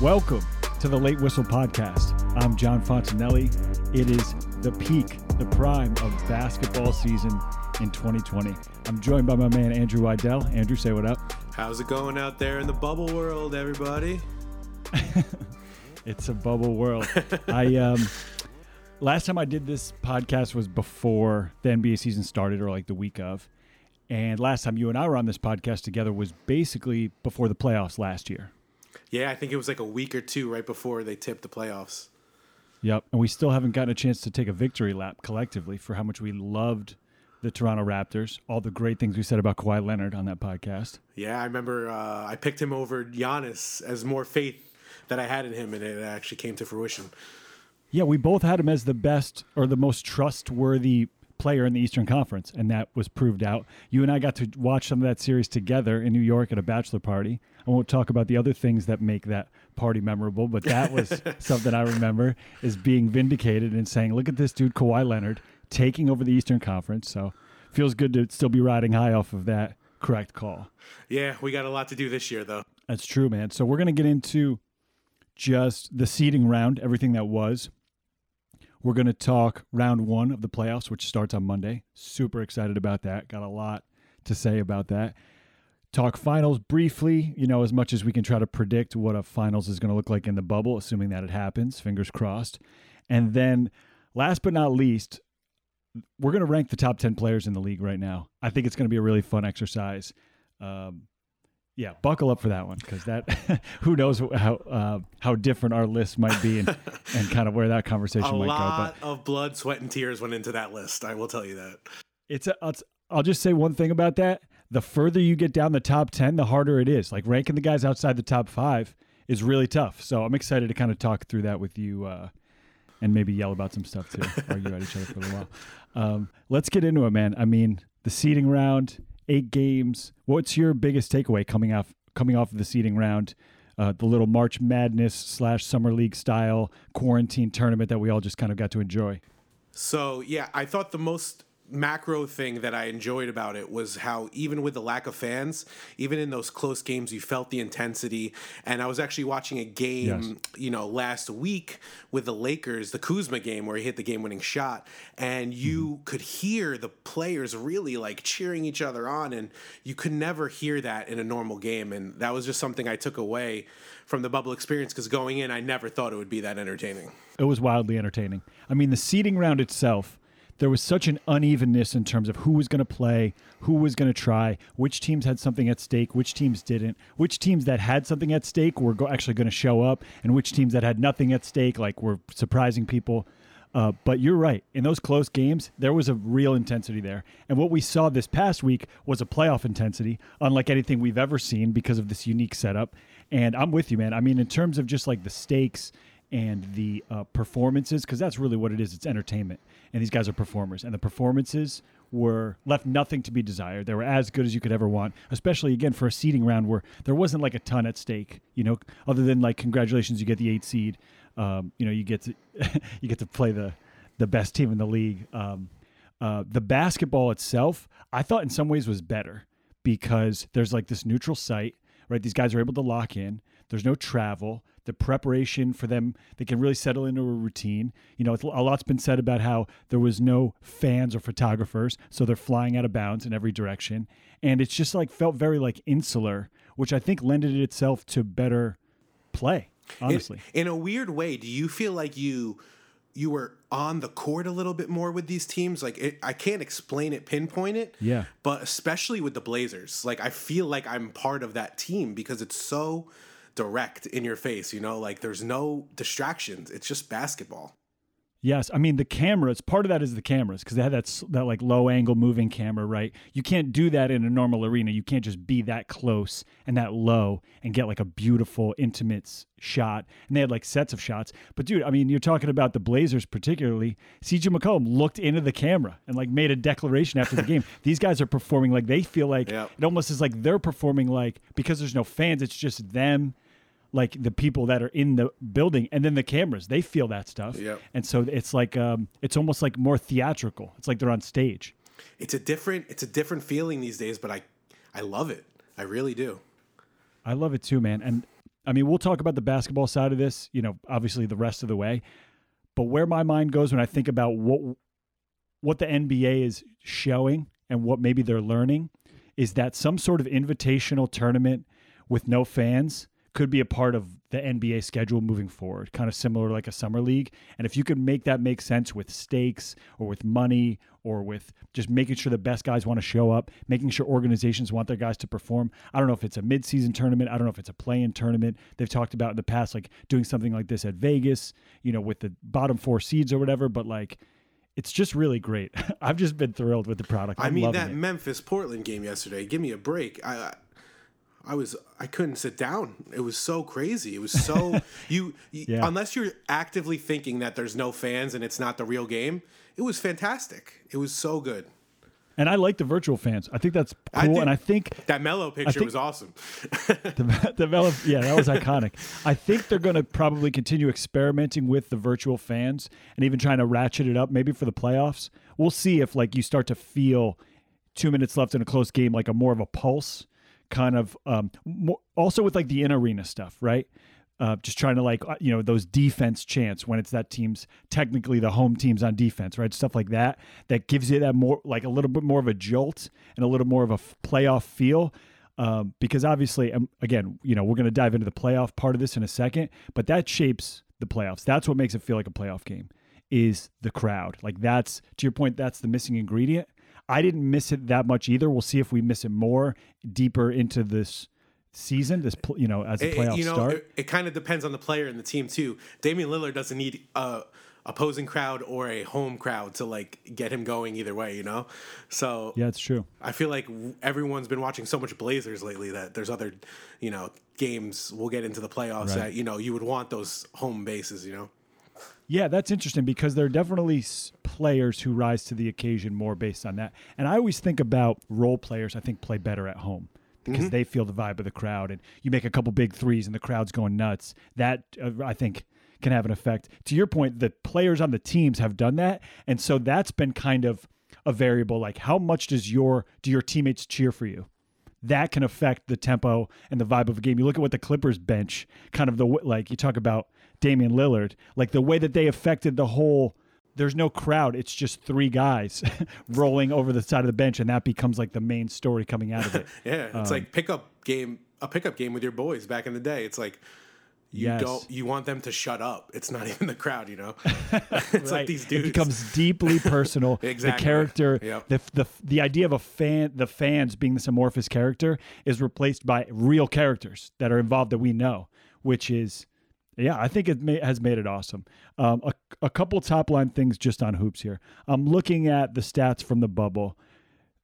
Welcome to the Late Whistle Podcast. I'm John Fontanelli. It is the peak, the prime of basketball season in 2020. I'm joined by my man Andrew Weidel. Andrew, say what up. How's it going out there in the bubble world, everybody? it's a bubble world. I um last time I did this podcast was before the NBA season started or like the week of. And last time you and I were on this podcast together was basically before the playoffs last year. Yeah, I think it was like a week or two right before they tipped the playoffs. Yep. And we still haven't gotten a chance to take a victory lap collectively for how much we loved the Toronto Raptors, all the great things we said about Kawhi Leonard on that podcast. Yeah, I remember uh, I picked him over Giannis as more faith that I had in him, and it actually came to fruition. Yeah, we both had him as the best or the most trustworthy player in the Eastern Conference, and that was proved out. You and I got to watch some of that series together in New York at a bachelor party. I won't talk about the other things that make that party memorable, but that was something I remember is being vindicated and saying, "Look at this dude, Kawhi Leonard, taking over the Eastern Conference." So feels good to still be riding high off of that correct call. Yeah, we got a lot to do this year, though. That's true, man. So we're gonna get into just the seeding round, everything that was. We're going to talk round one of the playoffs, which starts on Monday. Super excited about that. Got a lot to say about that. Talk finals briefly, you know, as much as we can try to predict what a finals is going to look like in the bubble, assuming that it happens, fingers crossed. And then, last but not least, we're going to rank the top 10 players in the league right now. I think it's going to be a really fun exercise. Um, yeah, buckle up for that one because that who knows how uh, how different our list might be and, and kind of where that conversation a might go. A lot of blood, sweat, and tears went into that list. I will tell you that. It's, a, it's I'll just say one thing about that: the further you get down the top ten, the harder it is. Like ranking the guys outside the top five is really tough. So I'm excited to kind of talk through that with you. Uh, and maybe yell about some stuff too, argue at each other for a while. Um, let's get into it, man. I mean, the seeding round, eight games. What's your biggest takeaway coming off coming off of the seeding round? Uh, the little March Madness slash Summer League style quarantine tournament that we all just kind of got to enjoy. So yeah, I thought the most macro thing that I enjoyed about it was how even with the lack of fans, even in those close games, you felt the intensity. And I was actually watching a game, yes. you know, last week with the Lakers, the Kuzma game where he hit the game-winning shot, and you mm-hmm. could hear the players really like cheering each other on, and you could never hear that in a normal game. And that was just something I took away from the bubble experience because going in, I never thought it would be that entertaining. It was wildly entertaining. I mean, the seeding round itself there was such an unevenness in terms of who was going to play, who was going to try, which teams had something at stake, which teams didn't, which teams that had something at stake were go- actually going to show up, and which teams that had nothing at stake, like were surprising people. Uh, but you're right. In those close games, there was a real intensity there. And what we saw this past week was a playoff intensity, unlike anything we've ever seen because of this unique setup. And I'm with you, man. I mean, in terms of just like the stakes and the uh, performances, because that's really what it is. It's entertainment, and these guys are performers, and the performances were left nothing to be desired. They were as good as you could ever want, especially again for a seeding round where there wasn't like a ton at stake. You know, other than like congratulations, you get the eight seed. Um, you know, you get to you get to play the the best team in the league. Um, uh, the basketball itself, I thought in some ways was better because there's like this neutral site, right? These guys are able to lock in. There's no travel the preparation for them. They can really settle into a routine. You know, a lot's been said about how there was no fans or photographers, so they're flying out of bounds in every direction, and it's just like felt very like insular, which I think lended itself to better play. Honestly, in, in a weird way, do you feel like you? you were on the court a little bit more with these teams. Like it, I can't explain it, pinpoint it. Yeah. But especially with the Blazers, like I feel like I'm part of that team because it's so direct in your face, you know, like there's no distractions. It's just basketball. Yes, I mean the cameras. Part of that is the cameras because they had that that like low angle moving camera, right? You can't do that in a normal arena. You can't just be that close and that low and get like a beautiful intimate shot. And they had like sets of shots. But dude, I mean, you're talking about the Blazers particularly. CJ McCollum looked into the camera and like made a declaration after the game. These guys are performing like they feel like yep. it almost is like they're performing like because there's no fans. It's just them like the people that are in the building and then the cameras they feel that stuff. Yep. and so it's like um, it's almost like more theatrical. It's like they're on stage. It's a different it's a different feeling these days but i i love it. I really do. I love it too man. And I mean, we'll talk about the basketball side of this, you know, obviously the rest of the way. But where my mind goes when I think about what what the NBA is showing and what maybe they're learning is that some sort of invitational tournament with no fans could be a part of the NBA schedule moving forward, kind of similar like a summer league. And if you could make that make sense with stakes or with money or with just making sure the best guys want to show up, making sure organizations want their guys to perform. I don't know if it's a midseason tournament. I don't know if it's a play-in tournament. They've talked about in the past like doing something like this at Vegas, you know, with the bottom four seeds or whatever. But like, it's just really great. I've just been thrilled with the product. I'm i mean, that it. Memphis Portland game yesterday. Give me a break. I I was I couldn't sit down. It was so crazy. It was so you, you yeah. unless you're actively thinking that there's no fans and it's not the real game. It was fantastic. It was so good. And I like the virtual fans. I think that's cool. I and I think that Melo picture think, was awesome. the, the Melo, yeah, that was iconic. I think they're going to probably continue experimenting with the virtual fans and even trying to ratchet it up, maybe for the playoffs. We'll see if like you start to feel two minutes left in a close game, like a more of a pulse kind of um, more, also with like the in arena stuff, right? Uh, just trying to like uh, you know those defense chants when it's that team's technically the home team's on defense, right? Stuff like that that gives you that more like a little bit more of a jolt and a little more of a playoff feel. Um, because obviously, um, again, you know, we're going to dive into the playoff part of this in a second, but that shapes the playoffs. That's what makes it feel like a playoff game is the crowd. Like that's to your point, that's the missing ingredient. I didn't miss it that much either. We'll see if we miss it more deeper into this season. This you know as a playoff it, you know, start. It, it kind of depends on the player and the team too. Damian Lillard doesn't need a opposing crowd or a home crowd to like get him going either way. You know, so yeah, it's true. I feel like everyone's been watching so much Blazers lately that there's other you know games. We'll get into the playoffs right. that you know you would want those home bases. You know. Yeah, that's interesting because there are definitely players who rise to the occasion more based on that. And I always think about role players, I think, play better at home because mm-hmm. they feel the vibe of the crowd. And you make a couple big threes and the crowd's going nuts. That, uh, I think, can have an effect. To your point, the players on the teams have done that. And so that's been kind of a variable like how much does your do your teammates cheer for you that can affect the tempo and the vibe of a game. You look at what the Clippers bench, kind of the like you talk about Damian Lillard, like the way that they affected the whole. There's no crowd. It's just three guys rolling over the side of the bench, and that becomes like the main story coming out of it. yeah, it's um, like pickup game, a pickup game with your boys back in the day. It's like you yes. don't you want them to shut up. It's not even the crowd, you know. it's right. like these dudes. It becomes deeply personal. exactly. The character, yep. the, the the idea of a fan, the fans being this amorphous character is replaced by real characters that are involved that we know, which is yeah, I think it may, has made it awesome. Um, a, a couple top line things just on hoops here. I'm looking at the stats from the bubble.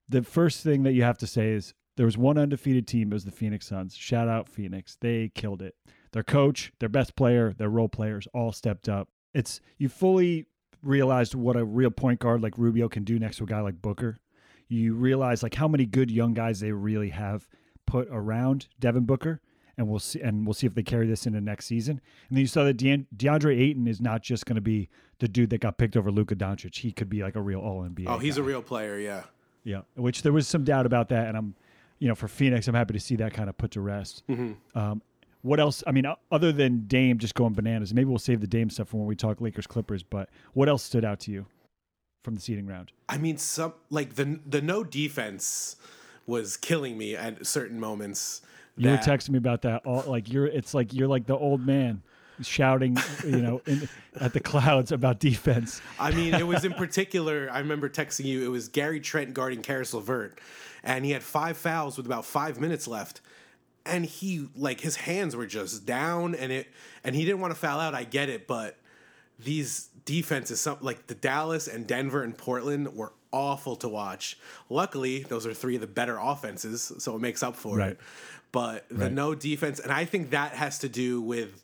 The first thing that you have to say is there was one undefeated team. It was the Phoenix Suns. Shout out Phoenix. They killed it. Their coach, their best player, their role players all stepped up. It's you fully realized what a real point guard like Rubio can do next to a guy like Booker. You realize like how many good young guys they really have put around Devin Booker and we'll see and we'll see if they carry this into next season. And then you saw that De- DeAndre Ayton is not just going to be the dude that got picked over Luka Doncic. He could be like a real All NBA. Oh, he's guy. a real player. Yeah. Yeah. Which there was some doubt about that, and I'm, you know, for Phoenix, I'm happy to see that kind of put to rest. Mm-hmm. Um, what else? I mean, other than Dame just going bananas, maybe we'll save the Dame stuff for when we talk Lakers Clippers. But what else stood out to you from the seeding round? I mean, some like the the no defense was killing me at certain moments. You were texting me about that. All like you're, it's like you're like the old man shouting, you know, in, at the clouds about defense. I mean, it was in particular. I remember texting you. It was Gary Trent guarding Caris LeVert, and he had five fouls with about five minutes left, and he like his hands were just down, and it, and he didn't want to foul out. I get it, but these defenses, some like the Dallas and Denver and Portland, were awful to watch. Luckily, those are three of the better offenses, so it makes up for right. it but the right. no defense, and I think that has to do with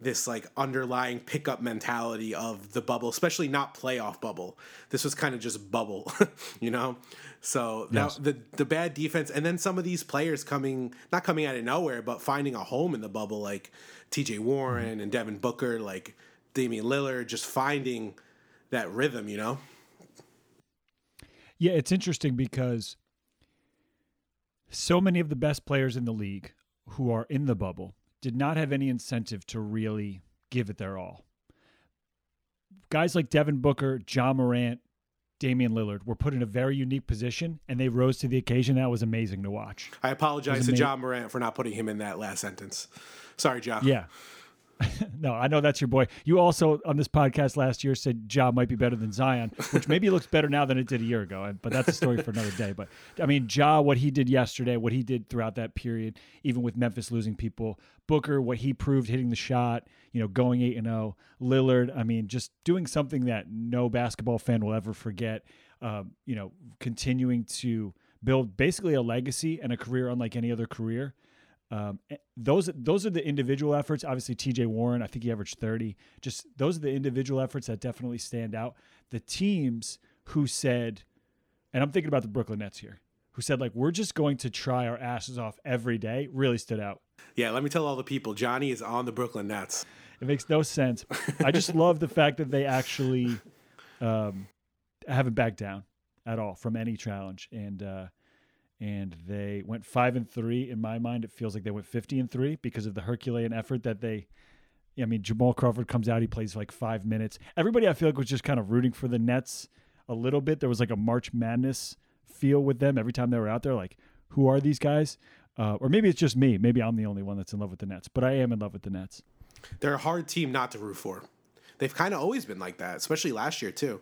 this like underlying pickup mentality of the bubble, especially not playoff bubble. This was kind of just bubble, you know. So yes. the the bad defense, and then some of these players coming not coming out of nowhere, but finding a home in the bubble, like T.J. Warren mm-hmm. and Devin Booker, like Damian Lillard, just finding that rhythm, you know. Yeah, it's interesting because so many of the best players in the league who are in the bubble did not have any incentive to really give it their all. Guys like Devin Booker, John Morant, Damian Lillard were put in a very unique position and they rose to the occasion. That was amazing to watch. I apologize to Ja Morant for not putting him in that last sentence. Sorry, John. Yeah. no, I know that's your boy. You also on this podcast last year said Ja might be better than Zion, which maybe looks better now than it did a year ago. But that's a story for another day. But I mean, Ja, what he did yesterday, what he did throughout that period, even with Memphis losing people, Booker, what he proved hitting the shot, you know, going eight and zero. Lillard, I mean, just doing something that no basketball fan will ever forget. Um, you know, continuing to build basically a legacy and a career unlike any other career. Um, eh, those those are the individual efforts. Obviously, T.J. Warren, I think he averaged thirty. Just those are the individual efforts that definitely stand out. The teams who said, and I'm thinking about the Brooklyn Nets here, who said like we're just going to try our asses off every day, really stood out. Yeah, let me tell all the people, Johnny is on the Brooklyn Nets. It makes no sense. I just love the fact that they actually um, haven't backed down at all from any challenge, and uh, and they went five and three. In my mind, it feels like they went fifty and three because of the Herculean effort that they. I mean, Jamal Crawford comes out, he plays like five minutes. Everybody, I feel like, was just kind of rooting for the Nets a little bit. There was like a March Madness feel with them every time they were out there. Like, who are these guys? Uh, or maybe it's just me. Maybe I'm the only one that's in love with the Nets, but I am in love with the Nets. They're a hard team not to root for. They've kind of always been like that, especially last year too.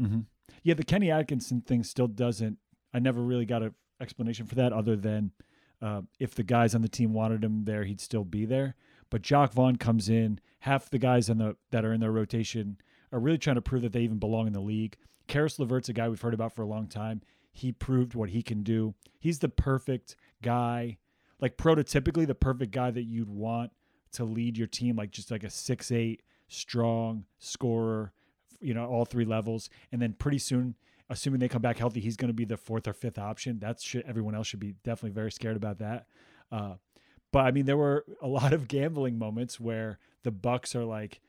Mm-hmm. Yeah, the Kenny Atkinson thing still doesn't. I never really got an explanation for that, other than uh, if the guys on the team wanted him there, he'd still be there. But Jacque Vaughn comes in. Half the guys in the that are in their rotation are really trying to prove that they even belong in the league. Caris LeVert's a guy we've heard about for a long time. He proved what he can do. He's the perfect guy, like prototypically the perfect guy that you'd want to lead your team, like just like a six eight strong scorer, you know, all three levels. And then pretty soon, assuming they come back healthy, he's going to be the fourth or fifth option. That's should, everyone else should be definitely very scared about that. Uh, but I mean, there were a lot of gambling moments where the Bucks are like,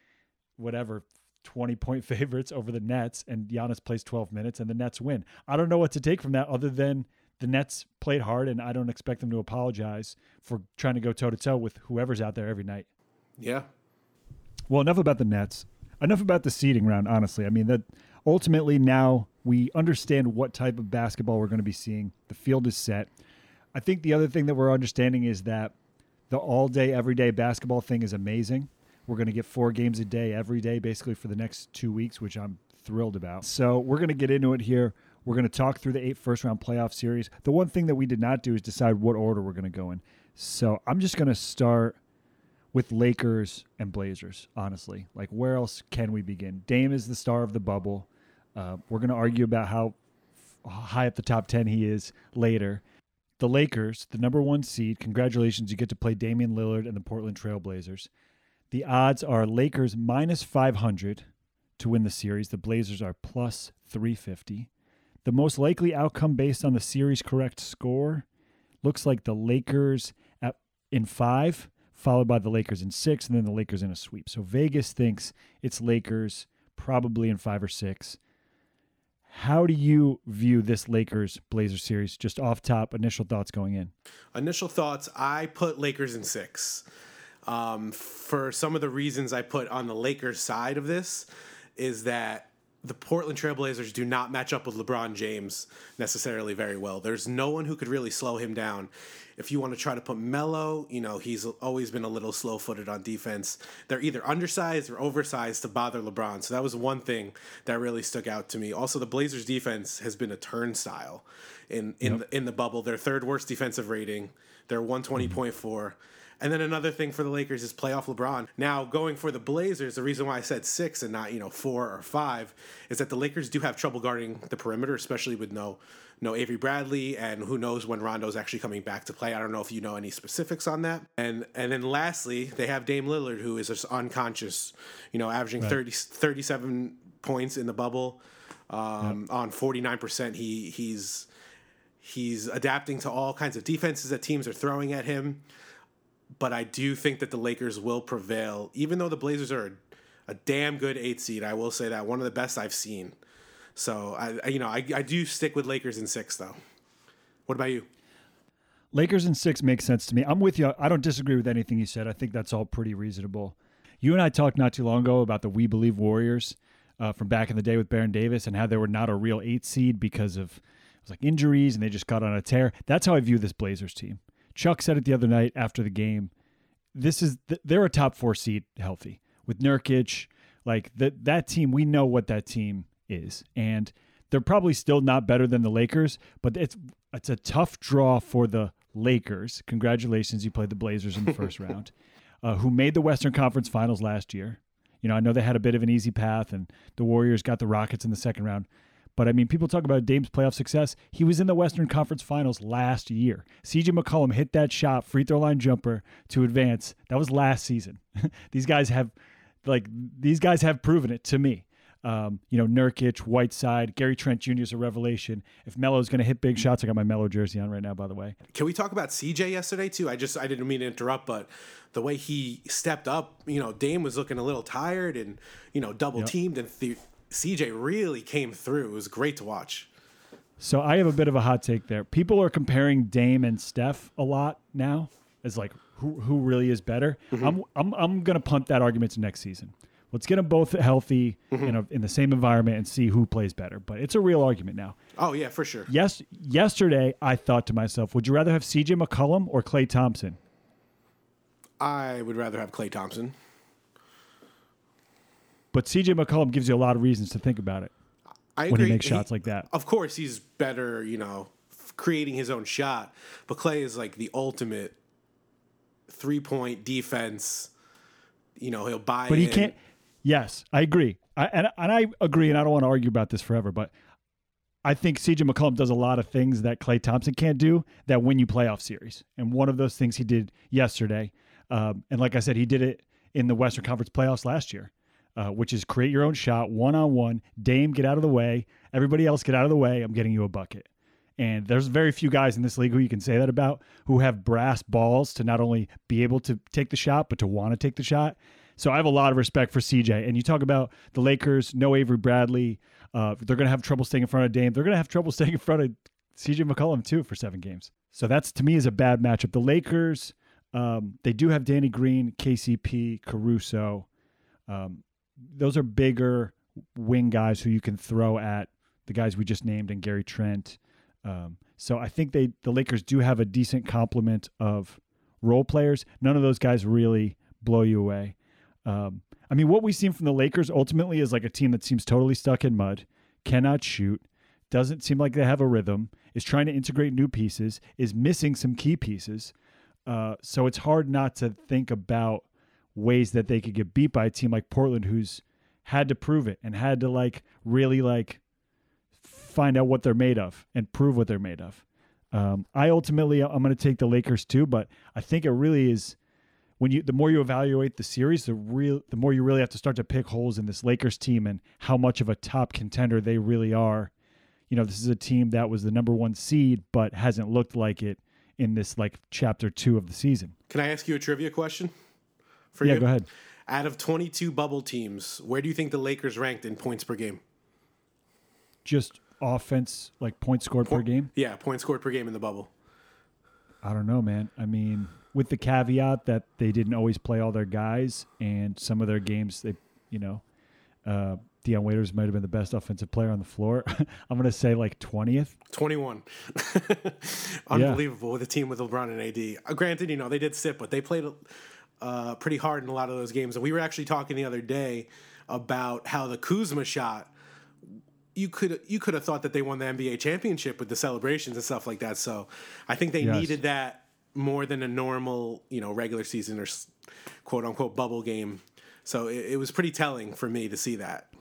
whatever, 20 point favorites over the Nets, and Giannis plays 12 minutes, and the Nets win. I don't know what to take from that other than the Nets played hard, and I don't expect them to apologize for trying to go toe to toe with whoever's out there every night. Yeah. Well, enough about the Nets. Enough about the seeding round, honestly. I mean, that ultimately now we understand what type of basketball we're going to be seeing. The field is set. I think the other thing that we're understanding is that the all day, everyday basketball thing is amazing. We're going to get four games a day every day, basically, for the next two weeks, which I'm thrilled about. So we're going to get into it here. We're going to talk through the eight first round playoff series. The one thing that we did not do is decide what order we're going to go in. So I'm just going to start with Lakers and Blazers, honestly. Like, where else can we begin? Dame is the star of the bubble. Uh, we're going to argue about how high up the top 10 he is later. The Lakers, the number one seed, congratulations, you get to play Damian Lillard and the Portland Trailblazers. The odds are Lakers minus 500 to win the series. The Blazers are plus 350. The most likely outcome based on the series correct score looks like the Lakers at, in five, followed by the Lakers in six, and then the Lakers in a sweep. So Vegas thinks it's Lakers probably in five or six. How do you view this Lakers Blazers series? Just off top, initial thoughts going in. Initial thoughts I put Lakers in six. Um, for some of the reasons I put on the Lakers side of this, is that the Portland Trailblazers do not match up with LeBron James necessarily very well. There's no one who could really slow him down. If you want to try to put Melo, you know, he's always been a little slow footed on defense. They're either undersized or oversized to bother LeBron. So that was one thing that really stuck out to me. Also, the Blazers defense has been a turnstile in, in, yep. the, in the bubble. Their third worst defensive rating, they're 120.4. And then another thing for the Lakers is playoff LeBron. Now, going for the Blazers, the reason why I said six and not, you know, four or five is that the Lakers do have trouble guarding the perimeter, especially with no no Avery Bradley and who knows when Rondo's actually coming back to play. I don't know if you know any specifics on that. And and then lastly, they have Dame Lillard who is just unconscious, you know, averaging right. 30, 37 points in the bubble um, yep. on 49%. He he's he's adapting to all kinds of defenses that teams are throwing at him but I do think that the Lakers will prevail, even though the Blazers are a, damn good eight seed. I will say that one of the best I've seen. So I, I you know, I, I do stick with Lakers in six though. What about you? Lakers in six makes sense to me. I'm with you. I don't disagree with anything you said. I think that's all pretty reasonable. You and I talked not too long ago about the We Believe Warriors uh, from back in the day with Baron Davis and how they were not a real eight seed because of it was like injuries and they just got on a tear. That's how I view this Blazers team. Chuck said it the other night after the game. This is they're a top four seed healthy with Nurkic. Like that that team, we know what that team is, and they're probably still not better than the Lakers, but it's it's a tough draw for the Lakers. Congratulations, you played the Blazers in the first round, uh, who made the Western Conference Finals last year. You know, I know they had a bit of an easy path, and the Warriors got the Rockets in the second round. But I mean, people talk about Dame's playoff success. He was in the Western Conference Finals last year. CJ McCollum hit that shot, free throw line jumper to advance. That was last season. these guys have, like, these guys have proven it to me. Um, you know, Nurkic, Whiteside, Gary Trent Jr. is a revelation. If Melo's going to hit big shots, I got my Melo jersey on right now, by the way. Can we talk about CJ yesterday too? I just I didn't mean to interrupt, but the way he stepped up, you know, Dame was looking a little tired and you know double teamed, yep. and th- CJ really came through. It was great to watch. So I have a bit of a hot take there. People are comparing Dame and Steph a lot now as like who who really is better. Mm-hmm. I'm I'm I'm gonna punt that argument to next season. Let's get them both healthy mm-hmm. in, a, in the same environment and see who plays better. But it's a real argument now. Oh yeah, for sure. Yes, yesterday I thought to myself, would you rather have C.J. McCollum or Klay Thompson? I would rather have Klay Thompson. But C.J. McCollum gives you a lot of reasons to think about it. I when agree. he makes shots he, like that. Of course, he's better, you know, creating his own shot. But Klay is like the ultimate three point defense. You know, he'll buy. But he in. can't. Yes, I agree. I, and, and I agree, and I don't want to argue about this forever, but I think CJ McCollum does a lot of things that Klay Thompson can't do that win you playoff series. And one of those things he did yesterday. Um, and like I said, he did it in the Western Conference playoffs last year, uh, which is create your own shot one on one. Dame, get out of the way. Everybody else, get out of the way. I'm getting you a bucket. And there's very few guys in this league who you can say that about who have brass balls to not only be able to take the shot, but to want to take the shot. So I have a lot of respect for CJ. And you talk about the Lakers, no Avery Bradley. Uh, they're going to have trouble staying in front of Dame. They're going to have trouble staying in front of CJ McCollum too for seven games. So that's to me is a bad matchup. The Lakers, um, they do have Danny Green, KCP, Caruso. Um, those are bigger wing guys who you can throw at the guys we just named and Gary Trent. Um, so I think they the Lakers do have a decent complement of role players. None of those guys really blow you away. Um, I mean, what we've seen from the Lakers ultimately is like a team that seems totally stuck in mud, cannot shoot, doesn't seem like they have a rhythm, is trying to integrate new pieces, is missing some key pieces. Uh, so it's hard not to think about ways that they could get beat by a team like Portland, who's had to prove it and had to like really like find out what they're made of and prove what they're made of. Um, I ultimately I'm going to take the Lakers too, but I think it really is when you the more you evaluate the series, the real the more you really have to start to pick holes in this Lakers team and how much of a top contender they really are. You know, this is a team that was the number one seed, but hasn't looked like it in this like chapter two of the season. Can I ask you a trivia question? For yeah, you? go ahead. Out of 22 bubble teams, where do you think the Lakers ranked in points per game? Just offense, like points scored per game? Yeah, points scored per game in the bubble. I don't know, man. I mean, with the caveat that they didn't always play all their guys, and some of their games, they, you know, uh, Dion Waiters might have been the best offensive player on the floor. I'm going to say like 20th. 21. Unbelievable yeah. with a team with LeBron and AD. Uh, granted, you know, they did sit, but they played uh, pretty hard in a lot of those games. And we were actually talking the other day about how the Kuzma shot you could you could have thought that they won the NBA championship with the celebrations and stuff like that. So I think they yes. needed that more than a normal, you know, regular season or quote unquote bubble game. So it, it was pretty telling for me to see that.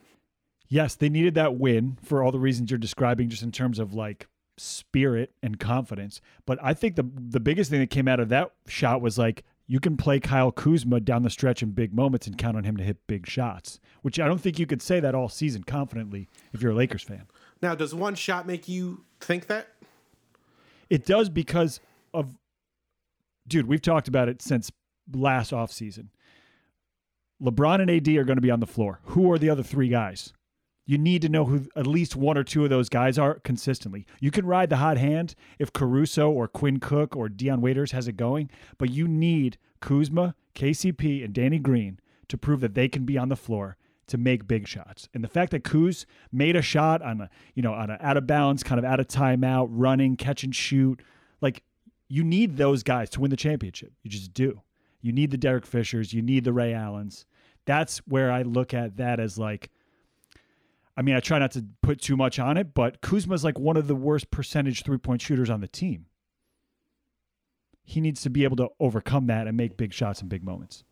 Yes, they needed that win for all the reasons you're describing, just in terms of like spirit and confidence. But I think the the biggest thing that came out of that shot was like you can play Kyle Kuzma down the stretch in big moments and count on him to hit big shots, which I don't think you could say that all season confidently if you're a Lakers fan. Now, does one shot make you think that? It does because of dude, we've talked about it since last offseason. LeBron and AD are going to be on the floor. Who are the other three guys? You need to know who at least one or two of those guys are consistently. You can ride the hot hand if Caruso or Quinn Cook or Dion Waiters has it going, but you need Kuzma, KCP, and Danny Green to prove that they can be on the floor to make big shots. And the fact that Kuz made a shot on a, you know, on a out of bounds, kind of out of timeout, running, catch and shoot, like you need those guys to win the championship. You just do. You need the Derek Fishers, you need the Ray Allens. That's where I look at that as like I mean, I try not to put too much on it, but Kuzma's like one of the worst percentage three point shooters on the team. He needs to be able to overcome that and make big shots in big moments.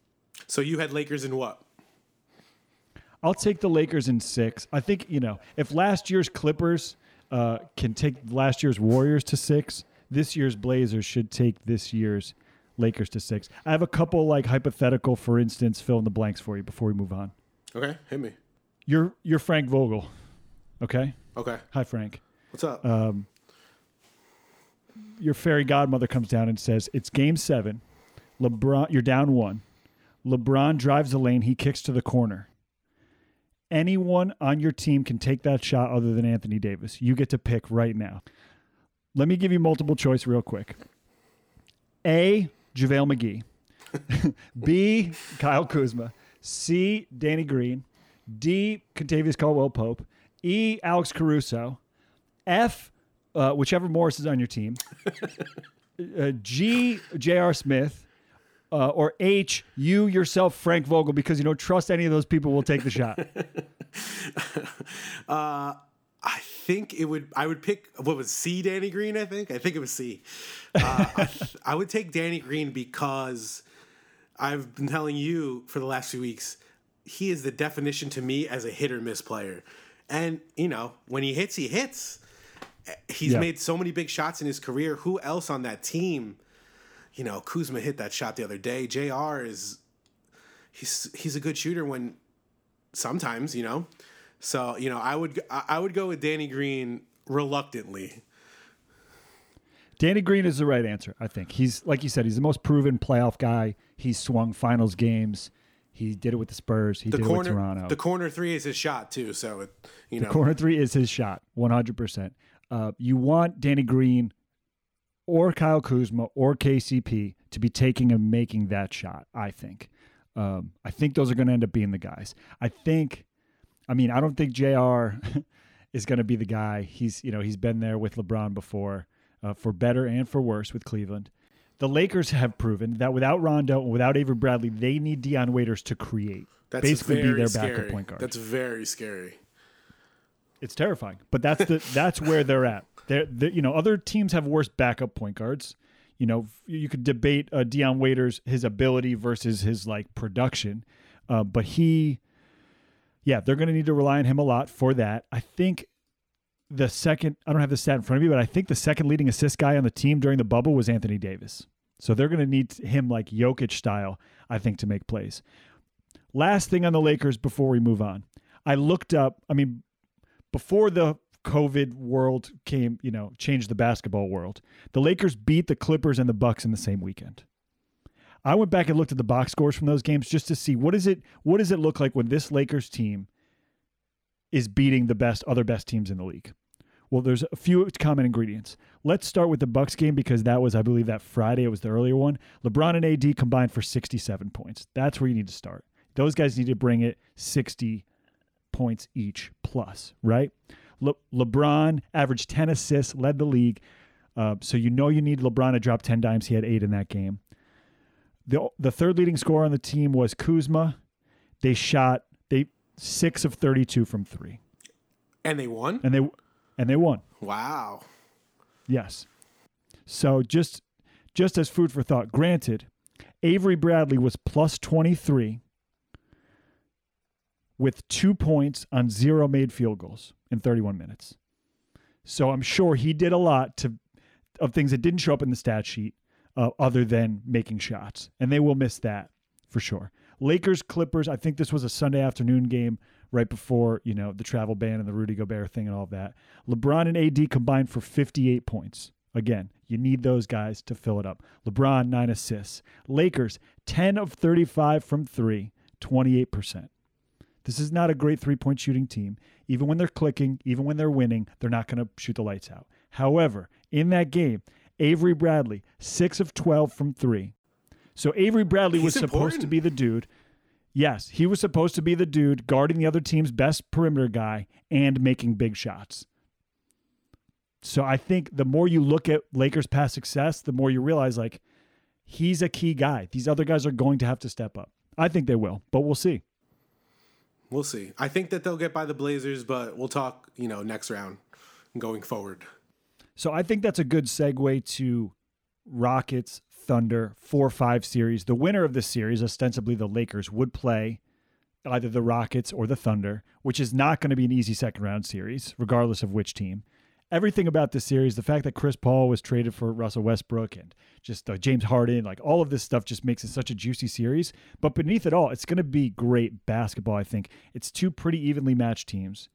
So you had Lakers in what? I'll take the Lakers in six. I think, you know, if last year's Clippers uh, can take last year's Warriors to six, this year's Blazers should take this year's Lakers to six. I have a couple like hypothetical, for instance, fill in the blanks for you before we move on. Okay, hit me. You're you're Frank Vogel. Okay? Okay. Hi Frank. What's up? Um, your fairy godmother comes down and says, It's game seven. LeBron you're down one. LeBron drives the lane, he kicks to the corner. Anyone on your team can take that shot other than Anthony Davis. You get to pick right now. Let me give you multiple choice real quick. A. JaVale McGee. B. Kyle Kuzma. C. Danny Green. D. Kentavious Caldwell Pope. E. Alex Caruso. F. Uh, whichever Morris is on your team. uh, G. J.R. Smith. Uh, or H, you yourself, Frank Vogel, because you don't trust any of those people will take the shot. uh, I think it would. I would pick what was C. Danny Green. I think. I think it was C. Uh, I, I would take Danny Green because I've been telling you for the last few weeks he is the definition to me as a hit or miss player. And, you know, when he hits, he hits. He's yeah. made so many big shots in his career. Who else on that team? You know, Kuzma hit that shot the other day. JR is he's he's a good shooter when sometimes, you know. So, you know, I would I would go with Danny Green reluctantly. Danny Green is the right answer, I think. He's like you said, he's the most proven playoff guy. He's swung finals games. He did it with the Spurs. He the did corner, it with Toronto. The corner three is his shot too. So it, you know, the corner three is his shot, one hundred percent. Uh, you want Danny Green or Kyle Kuzma or KCP to be taking and making that shot. I think. Um, I think those are going to end up being the guys. I think. I mean, I don't think JR is going to be the guy. He's you know he's been there with LeBron before, uh, for better and for worse with Cleveland the Lakers have proven that without Rondo and without Avery Bradley, they need Dion Waiters to create. That's basically be their scary. backup point guard. That's very scary. It's terrifying, but that's the that's where they're at. They're, they're, you know other teams have worse backup point guards. You know you could debate uh, Dion Waiters his ability versus his like production, uh, but he, yeah, they're going to need to rely on him a lot for that. I think the second, I don't have the stat in front of me, but I think the second leading assist guy on the team during the bubble was Anthony Davis. So they're going to need him like Jokic style, I think, to make plays. Last thing on the Lakers before we move on. I looked up, I mean, before the COVID world came, you know, changed the basketball world, the Lakers beat the Clippers and the Bucks in the same weekend. I went back and looked at the box scores from those games just to see what is it what does it look like when this Lakers team is beating the best other best teams in the league. Well, there's a few common ingredients. Let's start with the Bucks game because that was, I believe, that Friday. It was the earlier one. LeBron and AD combined for 67 points. That's where you need to start. Those guys need to bring it 60 points each plus, right? Le- LeBron averaged 10 assists, led the league. Uh, so you know you need LeBron to drop 10 dimes. He had eight in that game. The, the third leading scorer on the team was Kuzma. They shot six of 32 from three. And they won? And they and they won. Wow. Yes. So just just as food for thought, granted, Avery Bradley was plus 23 with 2 points on zero made field goals in 31 minutes. So I'm sure he did a lot to of things that didn't show up in the stat sheet uh, other than making shots. And they will miss that for sure. Lakers Clippers. I think this was a Sunday afternoon game right before you know the travel ban and the Rudy Gobert thing and all of that. LeBron and AD combined for 58 points. Again, you need those guys to fill it up. LeBron nine assists. Lakers 10 of 35 from three, 28 percent. This is not a great three point shooting team. Even when they're clicking, even when they're winning, they're not going to shoot the lights out. However, in that game, Avery Bradley, six of 12 from three. So Avery Bradley He's was supposed important. to be the dude. Yes, he was supposed to be the dude guarding the other team's best perimeter guy and making big shots. So I think the more you look at Lakers' past success, the more you realize like he's a key guy. These other guys are going to have to step up. I think they will, but we'll see. We'll see. I think that they'll get by the Blazers, but we'll talk, you know, next round going forward. So I think that's a good segue to Rockets Thunder 4 5 series. The winner of this series, ostensibly the Lakers, would play either the Rockets or the Thunder, which is not going to be an easy second round series, regardless of which team. Everything about this series, the fact that Chris Paul was traded for Russell Westbrook and just uh, James Harden, like all of this stuff just makes it such a juicy series. But beneath it all, it's going to be great basketball, I think. It's two pretty evenly matched teams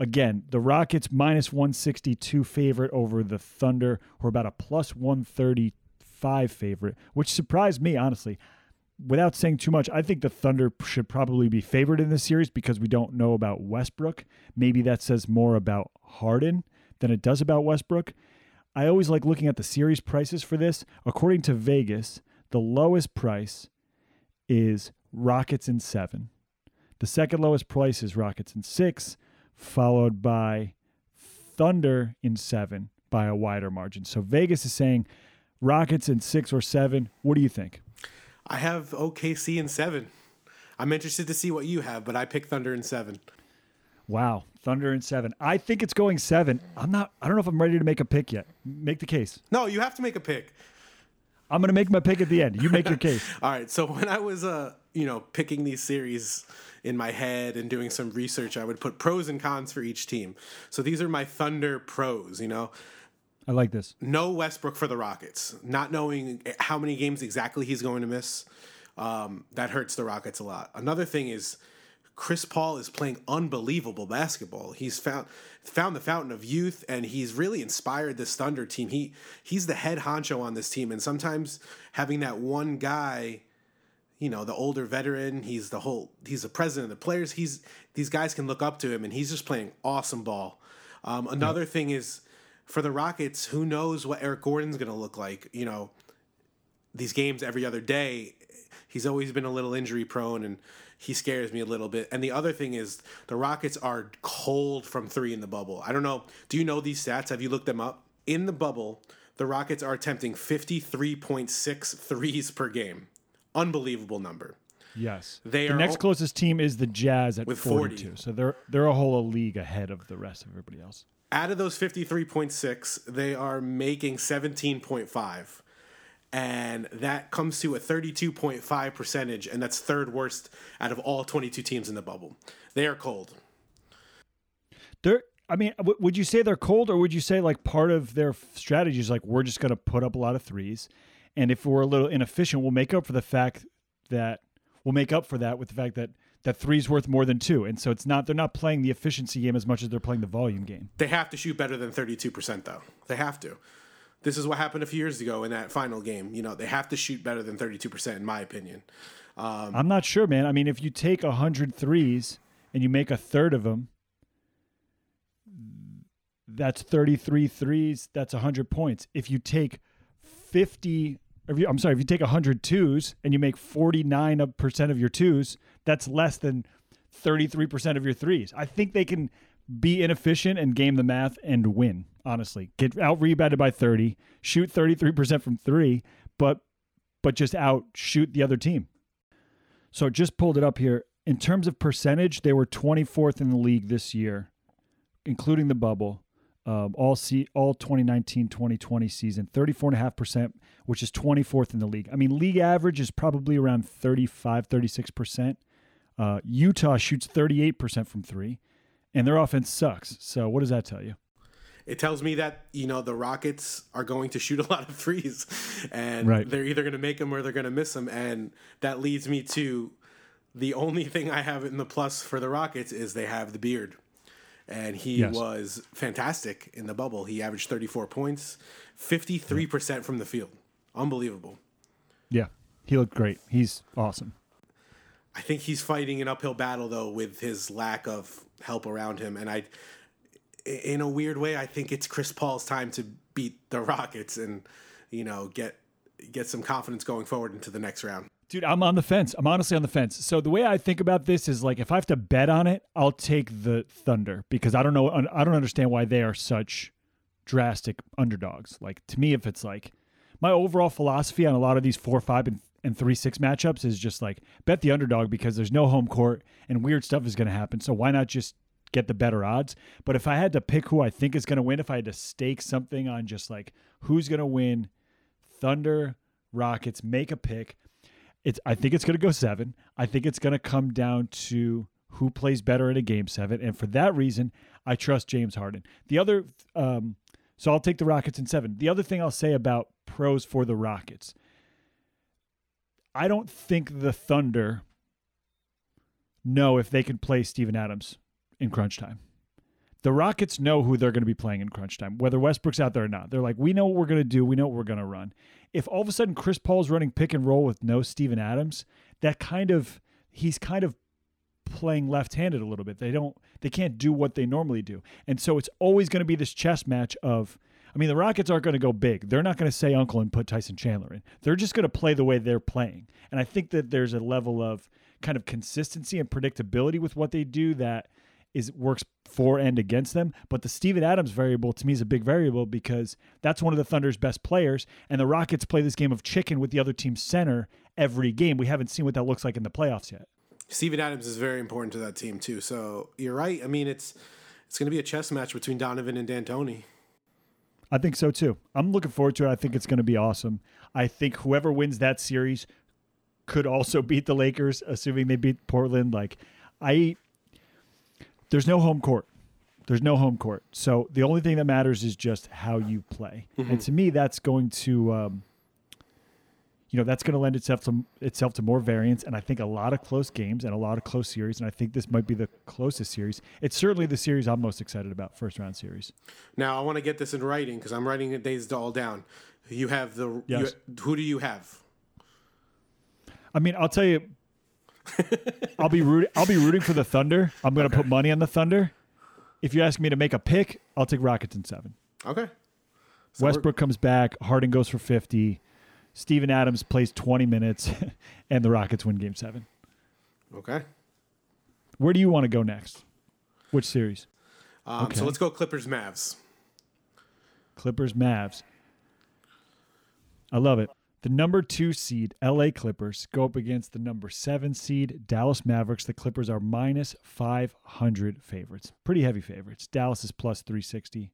again, the Rockets minus 162 favorite over the Thunder, who are about a plus 135 favorite, which surprised me, honestly. Without saying too much, I think the Thunder should probably be favored in this series because we don't know about Westbrook. Maybe that says more about Harden than it does about Westbrook. I always like looking at the series prices for this. According to Vegas, the lowest price is Rockets in seven. The second lowest price is Rockets in six followed by Thunder in seven by a wider margin. So Vegas is saying Rockets in six or seven. What do you think? I have OKC in seven. I'm interested to see what you have, but I pick Thunder in seven. Wow, Thunder in seven. I think it's going seven. I'm not. I don't know if I'm ready to make a pick yet. Make the case. No, you have to make a pick. I'm going to make my pick at the end. You make your case. All right. So when I was, uh, you know, picking these series in my head and doing some research, I would put pros and cons for each team. So these are my Thunder pros. You know, I like this. no Westbrook for the Rockets. Not knowing how many games exactly he's going to miss, um, that hurts the Rockets a lot. Another thing is Chris Paul is playing unbelievable basketball. He's found found the fountain of youth, and he's really inspired this Thunder team. He he's the head honcho on this team, and sometimes having that one guy. You know, the older veteran, he's the whole he's the president of the players. He's these guys can look up to him and he's just playing awesome ball. Um, another thing is for the Rockets, who knows what Eric Gordon's going to look like? You know, these games every other day, he's always been a little injury prone and he scares me a little bit. And the other thing is the Rockets are cold from three in the bubble. I don't know. Do you know these stats? Have you looked them up? In the bubble, the Rockets are attempting 53.6 threes per game. Unbelievable number. Yes. They are. the next o- closest team is the Jazz at With 40. 42. So they're they're a whole league ahead of the rest of everybody else. Out of those 53.6, they are making 17.5. And that comes to a 32.5 percentage, and that's third worst out of all 22 teams in the bubble. They are cold. They're I mean, w- would you say they're cold, or would you say like part of their strategy is like we're just going to put up a lot of threes, and if we're a little inefficient, we'll make up for the fact that we'll make up for that with the fact that that three's worth more than two, and so it's not they're not playing the efficiency game as much as they're playing the volume game. They have to shoot better than 32%, though. They have to. This is what happened a few years ago in that final game. You know, they have to shoot better than 32%, in my opinion. Um, I'm not sure, man. I mean, if you take 100 threes and you make a third of them, that's 33 threes. That's 100 points. If you take 50, if you, I'm sorry, if you take 100 twos and you make 49% of your twos, that's less than 33% of your threes. I think they can be inefficient and game the math and win, honestly. Get out rebounded by 30, shoot 33% from three, but but just out shoot the other team. So just pulled it up here. In terms of percentage, they were 24th in the league this year, including the bubble. Um, all see all 2019-2020 season, 34.5%, which is 24th in the league. I mean, league average is probably around 35, 36%. Uh, Utah shoots 38% from three, and their offense sucks. So what does that tell you? It tells me that, you know, the Rockets are going to shoot a lot of threes and Right. they're either going to make them or they're going to miss them. And that leads me to the only thing I have in the plus for the Rockets is they have the beard. And he Yes. was fantastic in the bubble. He averaged 34 points, 53% from the field. Unbelievable. Yeah, he looked great. He's awesome. I think he's fighting an uphill battle though with his lack of help around him, and I, in a weird way, I think it's Chris Paul's time to beat the Rockets and you know get get some confidence going forward into the next round. Dude, I'm on the fence. I'm honestly on the fence. So the way I think about this is like if I have to bet on it, I'll take the Thunder because I don't know I don't understand why they are such drastic underdogs. Like to me if it's like my overall philosophy on a lot of these 4 5 and and 3 6 matchups is just like bet the underdog because there's no home court and weird stuff is going to happen. So why not just get the better odds? But if I had to pick who I think is going to win, if I had to stake something on just like who's going to win Thunder, Rockets, make a pick, it's I think it's going to go seven. I think it's going to come down to who plays better in a game seven, and for that reason, I trust James Harden. The other, um, so I'll take the Rockets in seven. The other thing I'll say about pros for the Rockets, I don't think the Thunder know if they can play Steven Adams in crunch time. The Rockets know who they're going to be playing in crunch time, whether Westbrook's out there or not. They're like, we know what we're going to do. We know what we're going to run if all of a sudden Chris Paul's running pick and roll with no Steven Adams, that kind of he's kind of playing left-handed a little bit. They don't they can't do what they normally do. And so it's always going to be this chess match of I mean, the Rockets aren't going to go big. They're not going to say uncle and put Tyson Chandler in. They're just going to play the way they're playing. And I think that there's a level of kind of consistency and predictability with what they do that is works for and against them. But the Steven Adams variable to me is a big variable because that's one of the Thunder's best players. And the Rockets play this game of chicken with the other team's center every game. We haven't seen what that looks like in the playoffs yet. Steven Adams is very important to that team too. So you're right. I mean, it's it's going to be a chess match between Donovan and D'Antoni. I think so too. I'm looking forward to it. I think it's going to be awesome. I think whoever wins that series could also beat the Lakers, assuming they beat Portland. Like I there's no home court. There's no home court. So the only thing that matters is just how you play. Mm-hmm. And to me, that's going to, um, you know, that's going to lend itself to itself to more variance. And I think a lot of close games and a lot of close series. And I think this might be the closest series. It's certainly the series I'm most excited about, first round series. Now I want to get this in writing because I'm writing the days all down. You have the yes. you, who do you have? I mean, I'll tell you I'll be rooting. I'll be rooting for the Thunder. I'm going to okay. put money on the Thunder. If you ask me to make a pick, I'll take Rockets in seven. Okay. So Westbrook comes back. Harden goes for fifty. Steven Adams plays twenty minutes, and the Rockets win Game Seven. Okay. Where do you want to go next? Which series? Um, okay. So let's go Clippers Mavs. Clippers Mavs. I love it. The number two seed, LA Clippers, go up against the number seven seed, Dallas Mavericks. The Clippers are minus 500 favorites. Pretty heavy favorites. Dallas is plus 360.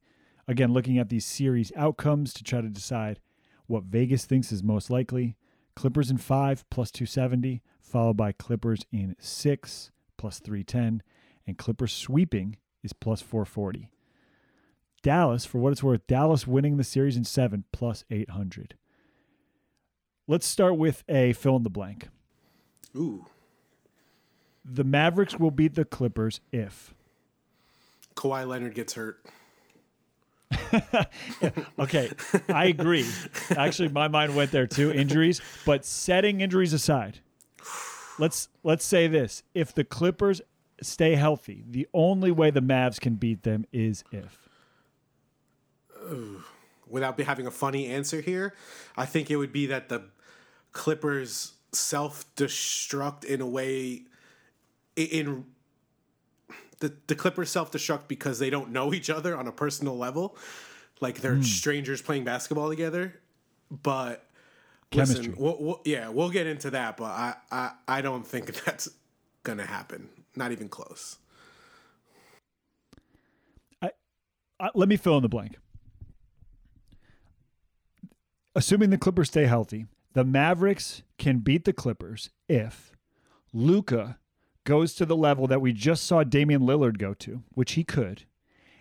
Again, looking at these series outcomes to try to decide what Vegas thinks is most likely. Clippers in five, plus 270, followed by Clippers in six, plus 310, and Clippers sweeping is plus 440. Dallas, for what it's worth, Dallas winning the series in seven, plus 800. Let's start with a fill in the blank. Ooh. The Mavericks will beat the Clippers if Kawhi Leonard gets hurt. okay, I agree. Actually, my mind went there too. Injuries, but setting injuries aside, let's let's say this: if the Clippers stay healthy, the only way the Mavs can beat them is if. Without having a funny answer here, I think it would be that the Clippers self destruct in a way in the the Clippers self destruct because they don't know each other on a personal level, like they're mm. strangers playing basketball together. But Chemistry. listen, we'll, we'll, yeah, we'll get into that, but I, I I don't think that's gonna happen. Not even close. I, I let me fill in the blank. Assuming the Clippers stay healthy, the Mavericks can beat the Clippers if Luka goes to the level that we just saw Damian Lillard go to, which he could,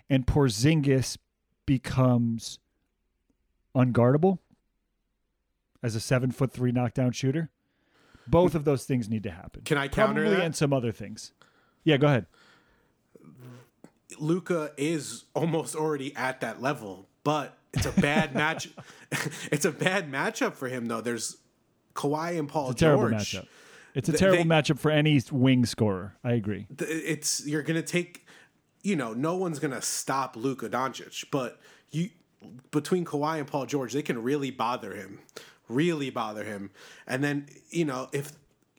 and Porzingis becomes unguardable as a seven foot three knockdown shooter. Both of those things need to happen. Can I counter Probably that? and some other things. Yeah, go ahead. Luka is almost already at that level, but it's a bad match. it's a bad matchup for him though. There's Kawhi and Paul it's a terrible George. Matchup. It's a terrible they, matchup for any wing scorer. I agree. It's you're gonna take, you know, no one's gonna stop Luka Doncic, but you between Kawhi and Paul George, they can really bother him, really bother him. And then you know if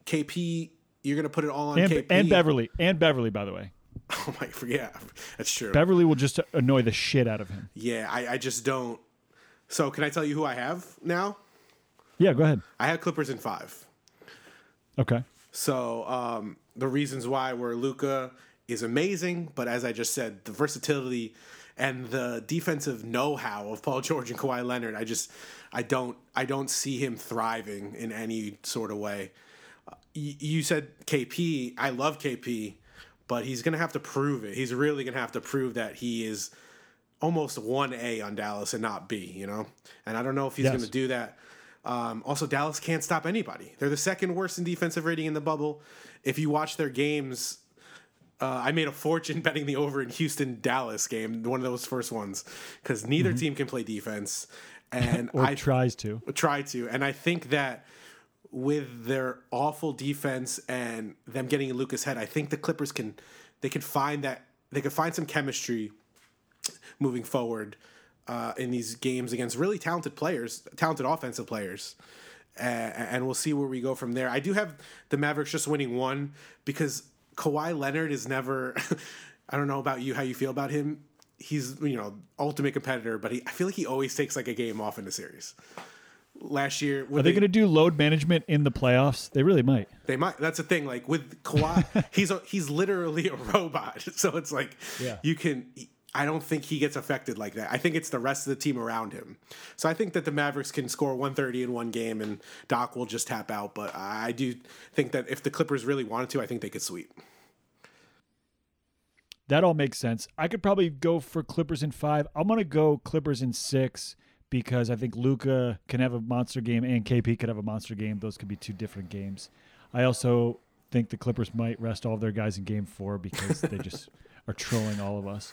KP, you're gonna put it all on and, KP and Beverley and Beverley. by the way. Oh my, yeah, that's true. Beverley will just annoy the shit out of him. Yeah, I, I just don't. So can I tell you who I have now? Yeah, go ahead. I had Clippers in five. Okay. So um, the reasons why were Luka is amazing, but as I just said, the versatility and the defensive know-how of Paul George and Kawhi Leonard, I just I don't I don't see him thriving in any sort of way. Uh, you said KP. I love KP, but he's gonna have to prove it. He's really gonna have to prove that he is almost one A on Dallas and not B. You know, and I don't know if he's yes. gonna do that. Um, also, Dallas can't stop anybody. They're the second worst in defensive rating in the bubble. If you watch their games, uh, I made a fortune betting the over in Houston Dallas game, one of those first ones, because neither mm-hmm. team can play defense, and or I tries to try to, and I think that with their awful defense and them getting in Luka's head, I think the Clippers can they could find that they could find some chemistry moving forward uh, in these games against really talented players, talented offensive players. And we'll see where we go from there. I do have the Mavericks just winning one because Kawhi Leonard is never. I don't know about you, how you feel about him. He's you know ultimate competitor, but he, I feel like he always takes like a game off in the series. Last year, are they, they going to do load management in the playoffs? They really might. They might. That's the thing. Like with Kawhi, he's a, he's literally a robot. So it's like yeah. you can I don't think he gets affected like that. I think it's the rest of the team around him. So I think that the Mavericks can score 130 in one game and Doc will just tap out. But I do think that if the Clippers really wanted to, I think they could sweep. That all makes sense. I could probably go for Clippers in five. I'm going to go Clippers in six because I think Luka can have a monster game and KP could have a monster game. Those could be two different games. I also think the Clippers might rest all of their guys in game four because they just are trolling all of us.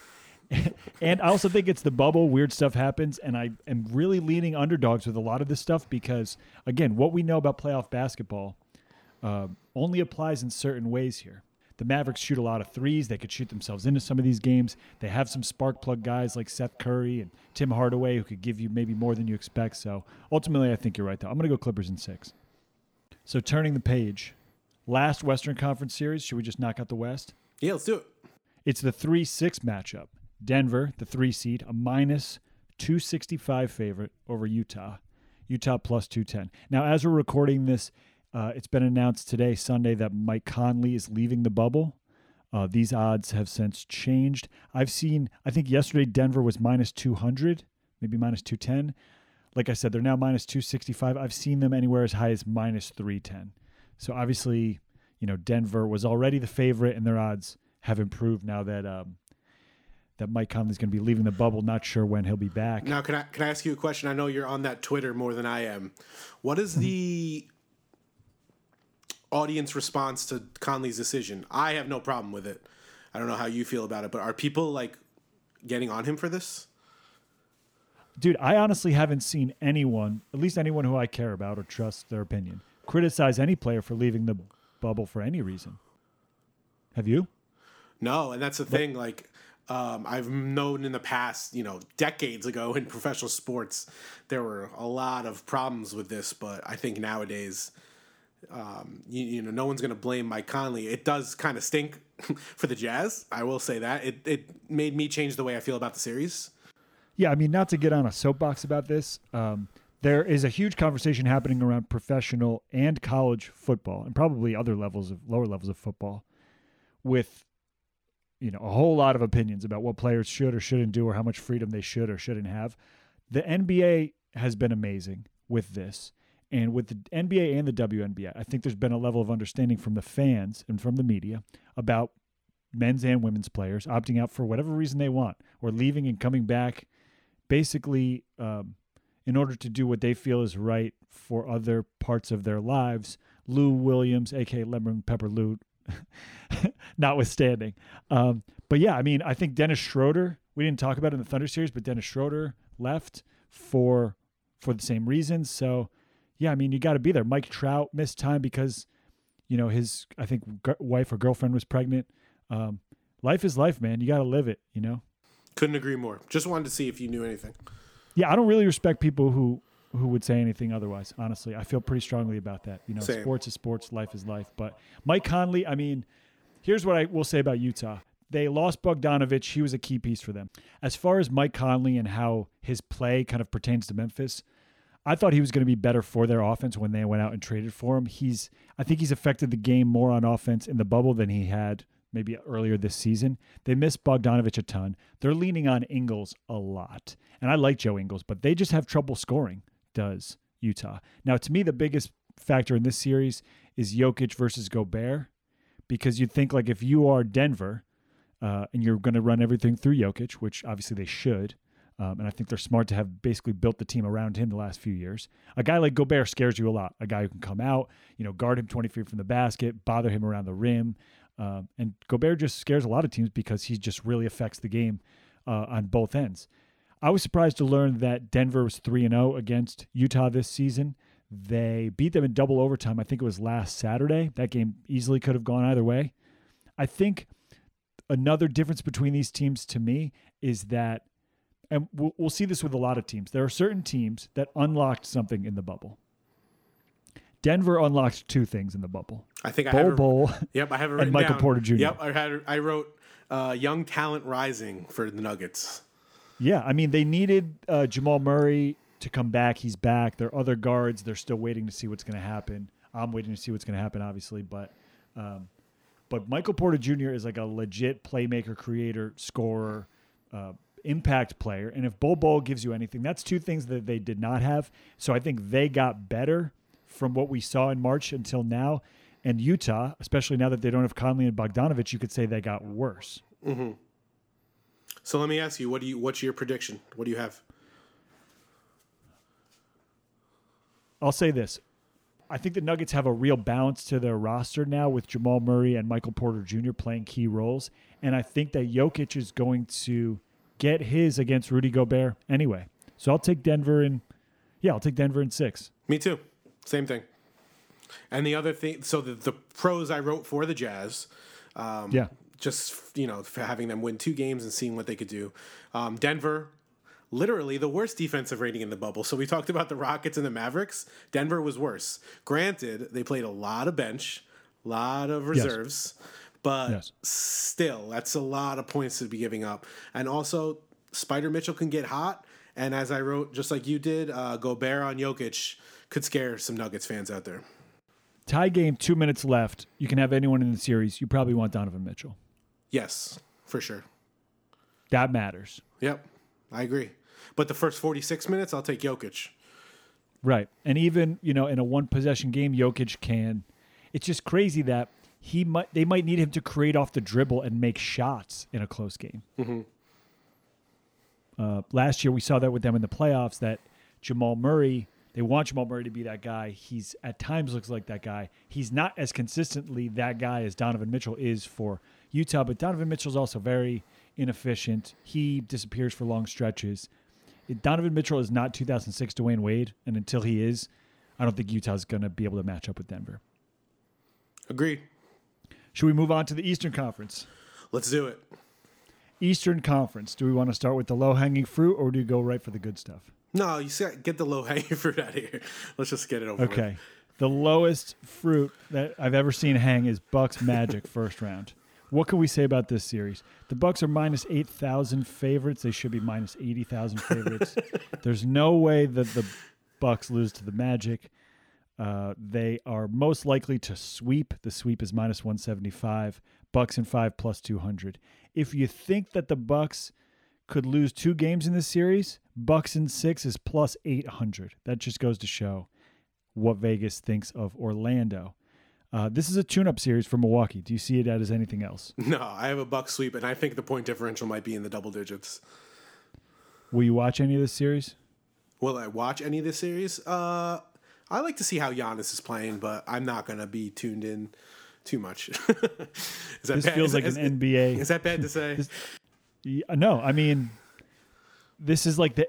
and I also think it's the bubble. Weird stuff happens, and I am really leaning underdogs with a lot of this stuff because, again, what we know about playoff basketball uh, only applies in certain ways here. The Mavericks shoot a lot of threes. They could shoot themselves into some of these games. They have some spark plug guys like Seth Curry and Tim Hardaway who could give you maybe more than you expect. So ultimately, I think you're right, though. I'm going to go Clippers in six. So turning the page, last Western Conference series. Should we just knock out the West? Yeah, let's do it. It's the 3 6 matchup. Denver, the three seed, a minus 265 favorite over Utah. Utah plus 210. Now, as we're recording this, uh, it's been announced today, Sunday, that Mike Conley is leaving the bubble. Uh, these odds have since changed. I've seen, I think yesterday Denver was minus 200, maybe minus 210. Like I said, they're now minus 265. I've seen them anywhere as high as minus 310. So obviously, you know, Denver was already the favorite, and their odds have improved now that um, that Mike Conley's going to be leaving the bubble. Not sure when he'll be back. Now, can I can I ask you a question? I know you're on that Twitter more than I am. What is the audience response to Conley's decision? I have no problem with it. I don't know how you feel about it, but are people like getting on him for this? Dude, I honestly haven't seen anyone, at least anyone who I care about or trust their opinion, criticize any player for leaving the bubble for any reason. Have you? No, and that's the thing. Like, um, I've known in the past, you know, decades ago in professional sports, there were a lot of problems with this, but I think nowadays, um, you, you, know, no one's going to blame Mike Conley. It does kind of stink for the Jazz. I will say that it it made me change the way I feel about the series. Yeah, I mean, not to get on a soapbox about this, um, there is a huge conversation happening around professional and college football, and probably other levels of lower levels of football, with you know, a whole lot of opinions about what players should or shouldn't do or how much freedom they should or shouldn't have. The NBA has been amazing with this. And with the NBA and the WNBA, I think there's been a level of understanding from the fans and from the media about men's and women's players opting out for whatever reason they want or leaving and coming back basically um, in order to do what they feel is right for other parts of their lives. Lou Williams, aka Lemon Pepper Lou, notwithstanding. Um, but yeah, I mean, I think Dennis Schroeder. We didn't talk about in the Thunder series, but Dennis Schroeder left for for the same reasons. So yeah, I mean, you got to be there. Mike Trout missed time because You know, his I think g- wife or girlfriend was pregnant. Um, life is life, man. You got to live it. You know. Couldn't agree more. Just wanted to see if you knew anything. Yeah, I don't really respect people who who would say anything otherwise. Honestly, I feel pretty strongly about that. You know, Same. sports is sports, life is life. But Mike Conley, I mean, here's what I will say about Utah. They lost Bogdanovic. He was a key piece for them. As far as Mike Conley and how his play kind of pertains to Memphis, I thought he was going to be better for their offense when they went out and traded for him. He's, I think he's affected the game more on offense in the bubble than he had maybe earlier this season. They miss Bogdanovic a ton. They're leaning on Ingles a lot. And I like Joe Ingles, but they just have trouble scoring, does Utah. Now, to me, the biggest factor in this series is Jokic versus Gobert, because you'd think like if you are Denver uh, and you're going to run everything through Jokic, which obviously they should. Um, and I think they're smart to have basically built the team around him the last few years. A guy like Gobert scares you a lot. A guy who can come out, you know, guard him 20 feet from the basket, bother him around the rim, um, and Gobert just scares a lot of teams because he just really affects the game uh, on both ends. I was surprised to learn that Denver was 3 0 against Utah this season. They beat them in double overtime. I think it was last Saturday. That game easily could have gone either way. I think another difference between these teams to me is that, and we'll, we'll see this with a lot of teams, there are certain teams that unlocked something in the bubble. Denver unlocked two things in the bubble. I think I Bol have Bol Yep, I have it and Michael down. Porter Jr. Yep, I had I wrote uh, young talent rising for the Nuggets. Yeah, I mean they needed uh, Jamal Murray to come back. He's back. Their other guards, they're still waiting to see what's going to happen. I'm waiting to see what's going to happen, obviously, but um, but Michael Porter Jr. is like a legit playmaker, creator, scorer, uh, impact player. And if Bol Bol gives you anything, that's two things that they did not have. So I think they got better from what we saw in March until now. And Utah, especially now that they don't have Conley and Bogdanovic, you could say they got worse. Mm-hmm. So let me ask you, what do you what's your prediction? What do you have? I'll say this. I think the Nuggets have a real balance to their roster now with Jamal Murray and Michael Porter Jr. playing key roles. And I think that Jokic is going to get his against Rudy Gobert anyway. So I'll take Denver in, yeah, I'll take Denver in six. Me too. Same thing. And the other thing, so the, the pros I wrote for the Jazz, um, Yeah. just you know for having them win two games and seeing what they could do. Um, Denver, literally the worst defensive rating in the bubble. So we talked about the Rockets and the Mavericks. Denver was worse. Granted, they played a lot of bench, a lot of reserves, but Yes. still, that's a lot of points to be giving up. And also, Spida Mitchell can get hot. And as I wrote, just like you did, uh, Gobert on Jokic could scare some Nuggets fans out there. Tie game, two minutes left. You can have anyone in the series. You probably want Donovan Mitchell. Yes, for sure. That matters. Yep, I agree. But the first 46 minutes, I'll take Jokic. Right. And even, you know, in a one possession game, Jokic can. It's just crazy that he might they might need him to create off the dribble and make shots in a close game. Uh, last year we saw that with them in the playoffs that Jamal Murray, they want Jamal Murray to be that guy. He's at times looks like that guy. He's not as consistently that guy as Donovan Mitchell is for Utah, but Donovan Mitchell's also very inefficient. He disappears for long stretches. Donovan Mitchell is not 2006 Dwyane Wade, and until he is, I don't think Utah's going to be able to match up with Denver. Agreed. Should we move on to the Eastern Conference? Let's do it. Eastern Conference. Do we want to start with the low hanging fruit, or do you go right for the good stuff? No, you see, get the low hanging fruit out of here. Let's just get it over with. Okay. The lowest fruit that I've ever seen hang is Bucks Magic first round. What can we say about this series? The Bucks are minus eight thousand favorites. They should be minus eighty thousand favorites. There's no way that the Bucks lose to the Magic. Uh, they are most likely to sweep. The sweep is minus one seventy five. Bucks in five plus two hundred. If you think that the Bucks could lose two games in this series, Bucks in six is plus eight hundred. That just goes to show what Vegas thinks of Orlando. Uh, this is a tune-up series for Milwaukee. Do you see it as anything else? No, I have a buck sweep, and I think the point differential might be in the double digits. Will you watch any of this series? Will I watch any of this series? Uh, I like to see how Giannis is playing, but I'm not going to be tuned in too much. is that This bad? feels is, like is, an NBA. Is that bad to say? Yeah, no, I mean, this is like the.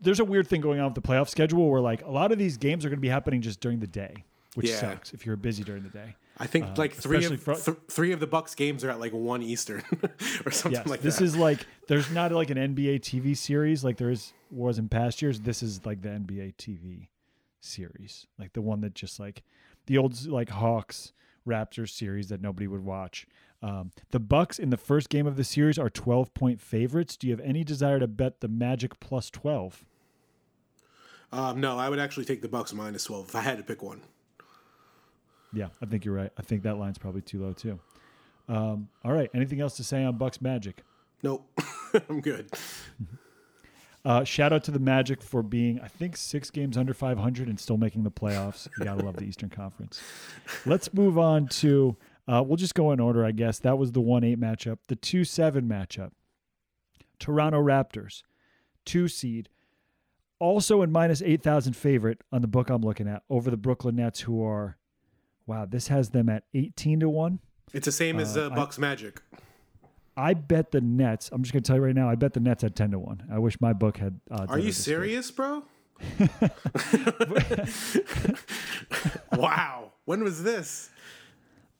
There's a weird thing going on with the playoff schedule where like a lot of these games are going to be happening just during the day. which Yeah. sucks if you're busy during the day. I think uh, like three of th- three of the Bucks games are at like one Eastern or something Yes, like this is like there's not like an NBA TV series like there is was in past years. This is like the NBA TV series, like the one that just like the old like Hawks Raptors series that nobody would watch. Um, the Bucks in the first game of the series are 12 point favorites. Do you have any desire to bet the Magic plus 12? um, no, I would actually take the Bucks minus twelve if I had to pick one. Yeah, I think you're right. I think that line's probably too low too. Um, all right. Anything else to say on Bucks Magic? Nope, I'm good. Uh, shout out to the Magic for being, I think, six games under 500 and still making the playoffs. You gotta love the Eastern Conference. Let's move on to. Uh, we'll just go in order, I guess. That was the one eight matchup. The two seven matchup. Toronto Raptors, two seed, also in minus eight thousand favorite on the book I'm looking at over the Brooklyn Nets, who are, wow, this has them at eighteen to one. It's the same as Uh, uh, I- Bucks Magic. I bet the Nets. I'm just gonna tell you right now. I bet the Nets at ten to one. I wish my book had. Odds Are you serious, bro? wow. When was this?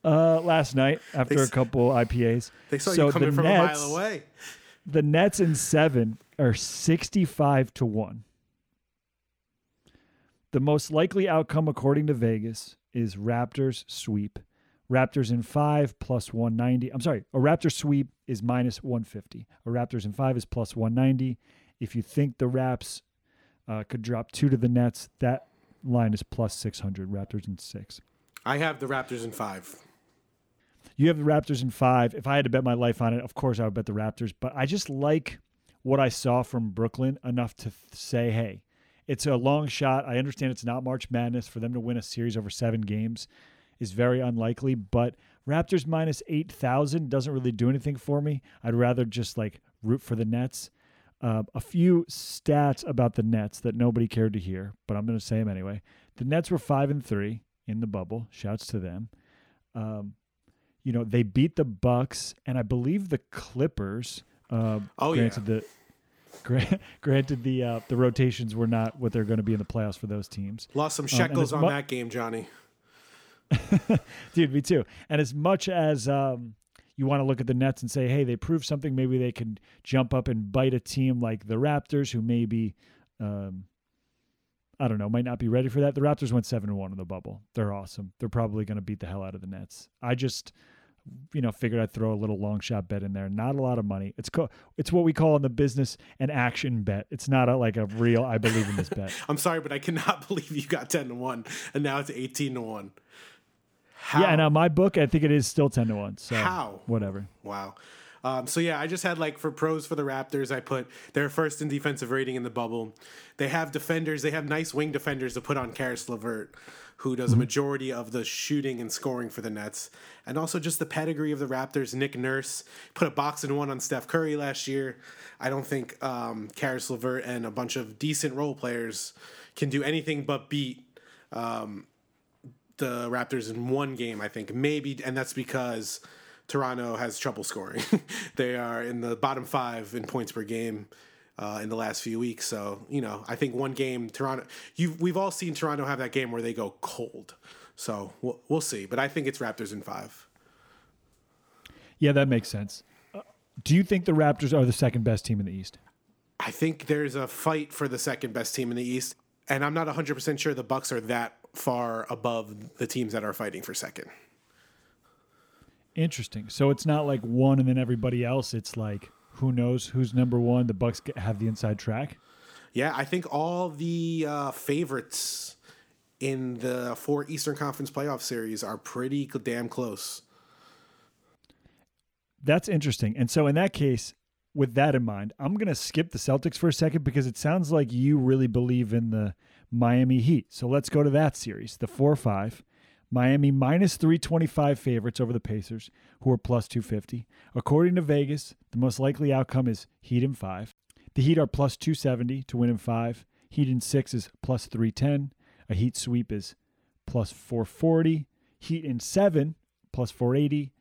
Uh, last night after They a couple IPAs. They saw So you coming the from Nets- a mile away. The Nets in seven are sixty-five to one. The most likely outcome, according to Vegas, is Raptors sweep. Raptors in five plus one ninety. I'm sorry, a Raptor sweep is minus one fifty. A Raptors in five is plus one ninety. If you think the Raps uh, could drop two to the Nets, that line is plus six hundred. Raptors in six. I have the Raptors in five. You have the Raptors in five. If I had to bet my life on it, of course I would bet the Raptors. But I just like what I saw from Brooklyn enough to say, hey, it's a long shot. I understand it's not March Madness. For them to win a series over seven games is very unlikely. But Raptors minus 8,000 doesn't really do anything for me. I'd rather just like root for the Nets. Uh, a few stats about the Nets that nobody cared to hear, but I'm going to say them anyway. The Nets were five and three in the bubble. Shouts to them. Um, you know they beat the Bucks and I believe the Clippers. Uh, Oh, yeah. granted the gra- granted the uh, the rotations were not what they're going to be in the playoffs for those teams. Lost some and shekels as on mu- that game, Johnny. Dude, me too. And as much as um, you want to look at the Nets and say, hey, they proved something, maybe they can jump up and bite a team like the Raptors, who maybe, um, I don't know, might not be ready for that. The Raptors went 7 1 in the bubble. They're awesome. They're probably going to beat the hell out of the Nets. I just. You know, figured I'd throw a little long shot bet in there. Not a lot of money. It's co- it's what we call in the business an action bet. It's not a, like a real. I believe in this bet. I'm sorry, but I cannot believe you got 10 to 1 and now it's 18 to 1. How? Yeah, and on my book, I think it is still ten to one. So How? whatever. Wow. Um, so yeah, I just had like for pros for the Raptors, I put their first in defensive rating in the bubble. They have defenders. They have nice wing defenders to put on Caris LeVert, who does a majority of the shooting and scoring for the Nets, and also just the pedigree of the Raptors. Nick Nurse put a box and one on Steph Curry last year. I don't think um, Caris LeVert and a bunch of decent role players can do anything but beat um, the Raptors in one game, I think. Maybe, and that's because Toronto has trouble scoring. they are in the bottom five in points per game uh, in the last few weeks. So, you know, I think one game, Toronto, you we've all seen Toronto have that game where they go cold. So we'll, we'll see. But I think it's Raptors in five. Yeah, that makes sense. Uh, do you think the Raptors are the second best team in the East? I think there's a fight for the second best team in the East. And I'm not 100% sure the Bucks are that far above the teams that are fighting for second. Interesting. So it's not like one and then everybody else. It's like who knows who's number one. The Bucks have the inside track. Yeah, I think all the uh, favorites in the four Eastern Conference playoff series are pretty damn close. That's interesting. And so in that case, with that in mind, I'm going to skip the Celtics for a second because it sounds like you really believe in the Miami Heat. So let's go to that series, the 4 5. Miami minus 325 favorites over the Pacers, who are plus 250. According to Vegas, the most likely outcome is Heat in 5. The Heat are plus 270 to win in 5. Heat in 6 is plus 310. A Heat sweep is plus 440. Heat in 7 plus 480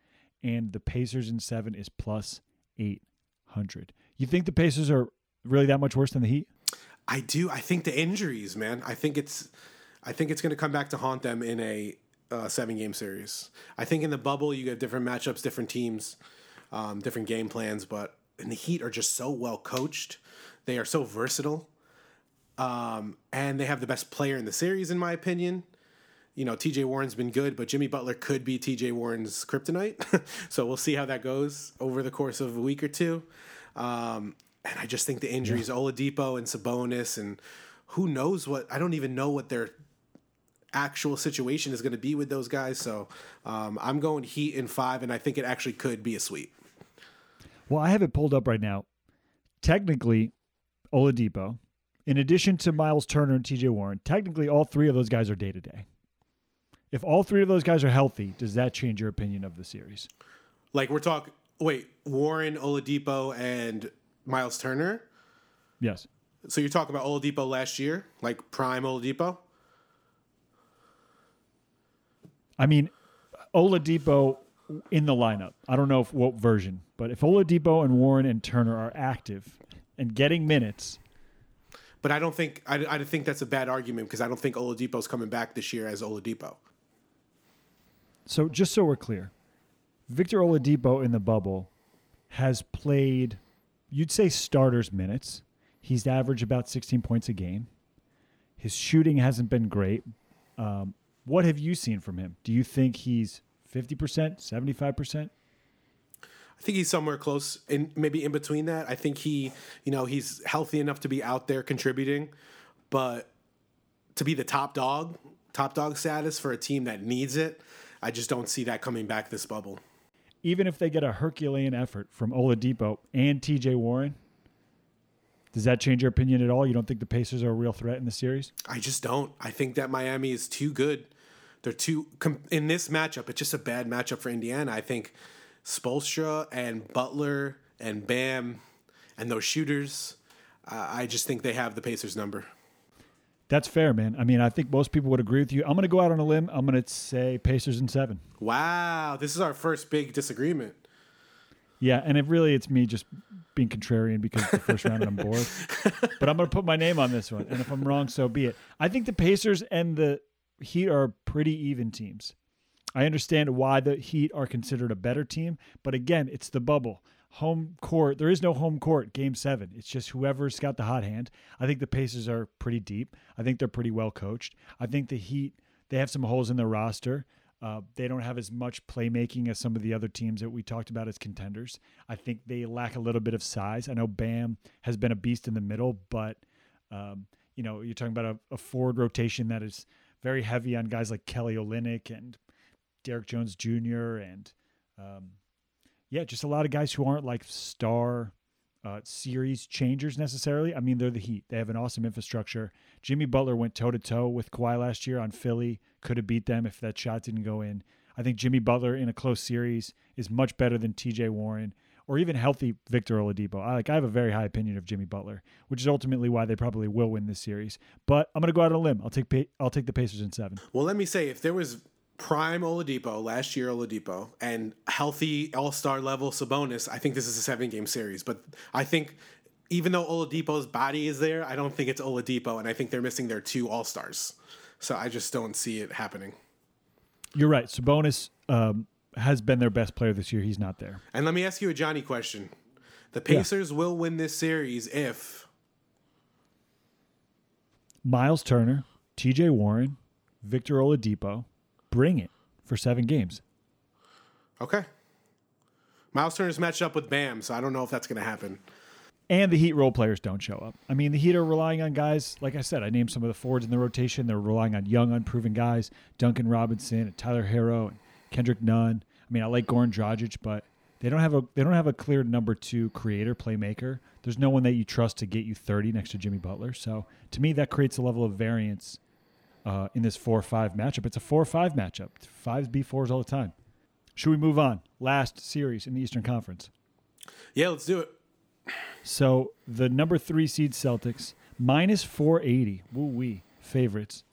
and the Pacers in seven is plus 800. You think the Pacers are really that much worse than the Heat? I do. I think the injuries, man. I think it's I think it's going to come back to haunt them in a uh, seven game series. I think in the bubble you get different matchups, different teams, um, different game plans, but in the Heat are just so well coached. They are so versatile, um, and they have the best player in the series, in my opinion. You know, T.J. Warren's been good, but Jimmy Butler could be T.J. Warren's kryptonite. so we'll see how that goes over the course of a week or two. Um, and I just think the injuries, yeah. Oladipo and Sabonis, and who knows what? I don't even know what their actual situation is going to be with those guys. So um, I'm going Heat in five, and I think it actually could be a sweep. Well, I have it pulled up right now. Technically, Oladipo, in addition to Miles Turner and TJ Warren, technically all three of those guys are day to day. If all three of those guys are healthy, does that change your opinion of the series? Like we're talking, wait, Warren, Oladipo, and Miles Turner? Yes. So you're talking about Oladipo last year, like prime Oladipo? I mean, Oladipo in the lineup. I don't know if what version, but if Oladipo and Warren and Turner are active and getting minutes. But I don't think I, I think that's a bad argument because I don't think Oladipo's coming back this year as Oladipo. So just so we're clear, Victor Oladipo in the bubble has played, you'd say starters minutes. He's averaged about 16 points a game. His shooting hasn't been great. Um, what have you seen from him? Do you think he's 50%, 75%? I think he's somewhere close, in maybe in between that. I think he, you know, he's healthy enough to be out there contributing, but to be the top dog, top dog status for a team that needs it, I just don't see that coming back this bubble. Even if they get a Herculean effort from Oladipo and TJ Warren, does that change your opinion at all? You don't think the Pacers are a real threat in the series? I just don't. I think that Miami is too good they're too in this matchup. It's just a bad matchup for Indiana. I think Spoelstra and Butler and Bam and those shooters. Uh, I just think they have the Pacers number. That's fair, man. I mean, I think most people would agree with you. I'm going to go out on a limb. I'm going to say Pacers in seven. Wow, this is our first big disagreement. Yeah, and it really it's me just being contrarian because the first round I'm bored. But I'm going to put my name on this one, and if I'm wrong, so be it. I think the Pacers and the Heat are pretty even teams. I understand why the Heat are considered a better team, but again, it's the bubble. Home court, there is no home court game seven. It's just whoever's got the hot hand. I think the Pacers are pretty deep. I think they're pretty well coached. I think the Heat, they have some holes in their roster. Uh, they don't have as much playmaking as some of the other teams that we talked about as contenders. I think they lack a little bit of size. I know Bam has been a beast in the middle, but um, you know you're talking about a, a forward rotation that is very heavy on guys like Kelly Olynyk and Derrick Jones Jr. and um, yeah, just a lot of guys who aren't like star uh, series changers necessarily. I mean, they're the Heat. They have an awesome infrastructure. Jimmy Butler went toe to toe with Kawhi last year on Philly. Could have beat them if that shot didn't go in. I think Jimmy Butler in a close series is much better than T.J. Warren or even healthy Victor Oladipo. I like I have a very high opinion of Jimmy Butler, which is ultimately why they probably will win this series. But I'm going to go out on a limb. I'll take I'll take the Pacers in 7. Well, let me say if there was prime Oladipo last year Oladipo and healthy All-Star level Sabonis, I think this is a 7-game series, but I think even though Oladipo's body is there, I don't think it's Oladipo and I think they're missing their two All-Stars. So I just don't see it happening. You're right. Sabonis um, has been their best player this year. He's not there. And let me ask you a Johnny question. The Pacers yeah. will win this series if Miles Turner, TJ Warren, Victor Oladipo bring it for seven games. Okay. Miles Turner's matched up with Bam, so I don't know if that's going to happen. And the Heat role players don't show up. I mean, the Heat are relying on guys, like I said, I named some of the forwards in the rotation. They're relying on young, unproven guys, Duncan Robinson and Tyler Herro and Kendrick Nunn. I mean, I like Goran Dragic, but they don't have a they don't have a clear number two creator playmaker. There's no one that you trust to get you 30 next to Jimmy Butler. So to me, that creates a level of variance uh, in this four five matchup. It's a four five matchup. Fives beat fours all the time. Should we move on? Last series in the Eastern Conference. Yeah, let's do it. So the number three seed Celtics minus 480. Woo wee favorites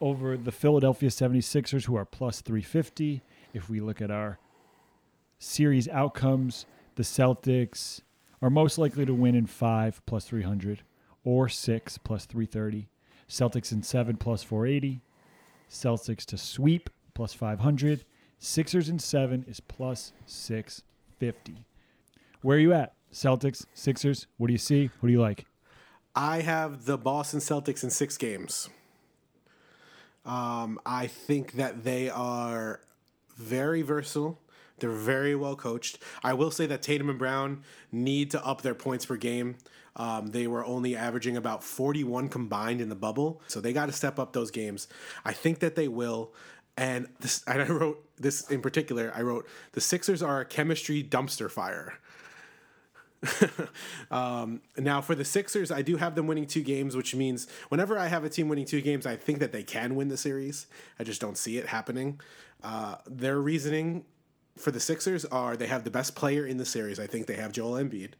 over the Philadelphia 76ers, who are plus 350. If we look at our series outcomes, the Celtics are most likely to win in five plus 300 or six plus 330. Celtics in seven plus 480, Celtics to sweep plus 500. Sixers in seven is plus 650. Where are you at? Celtics, Sixers. What do you see? What do you like? I have the Boston Celtics in six games. Um, I think that they are very versatile. They're very well coached. I will say that Tatum and Brown need to up their points per game. Um, they were only averaging about 41 combined in the bubble, so they got to step up those games. I think that they will. And this, and I wrote this in particular. I wrote the Sixers are a chemistry dumpster fire. um, now for the Sixers, I do have them winning two games, which means whenever I have a team winning two games, I think that they can win the series. I just don't see it happening. Uh, their reasoning for the Sixers are they have the best player in the series. I think they have Joel Embiid,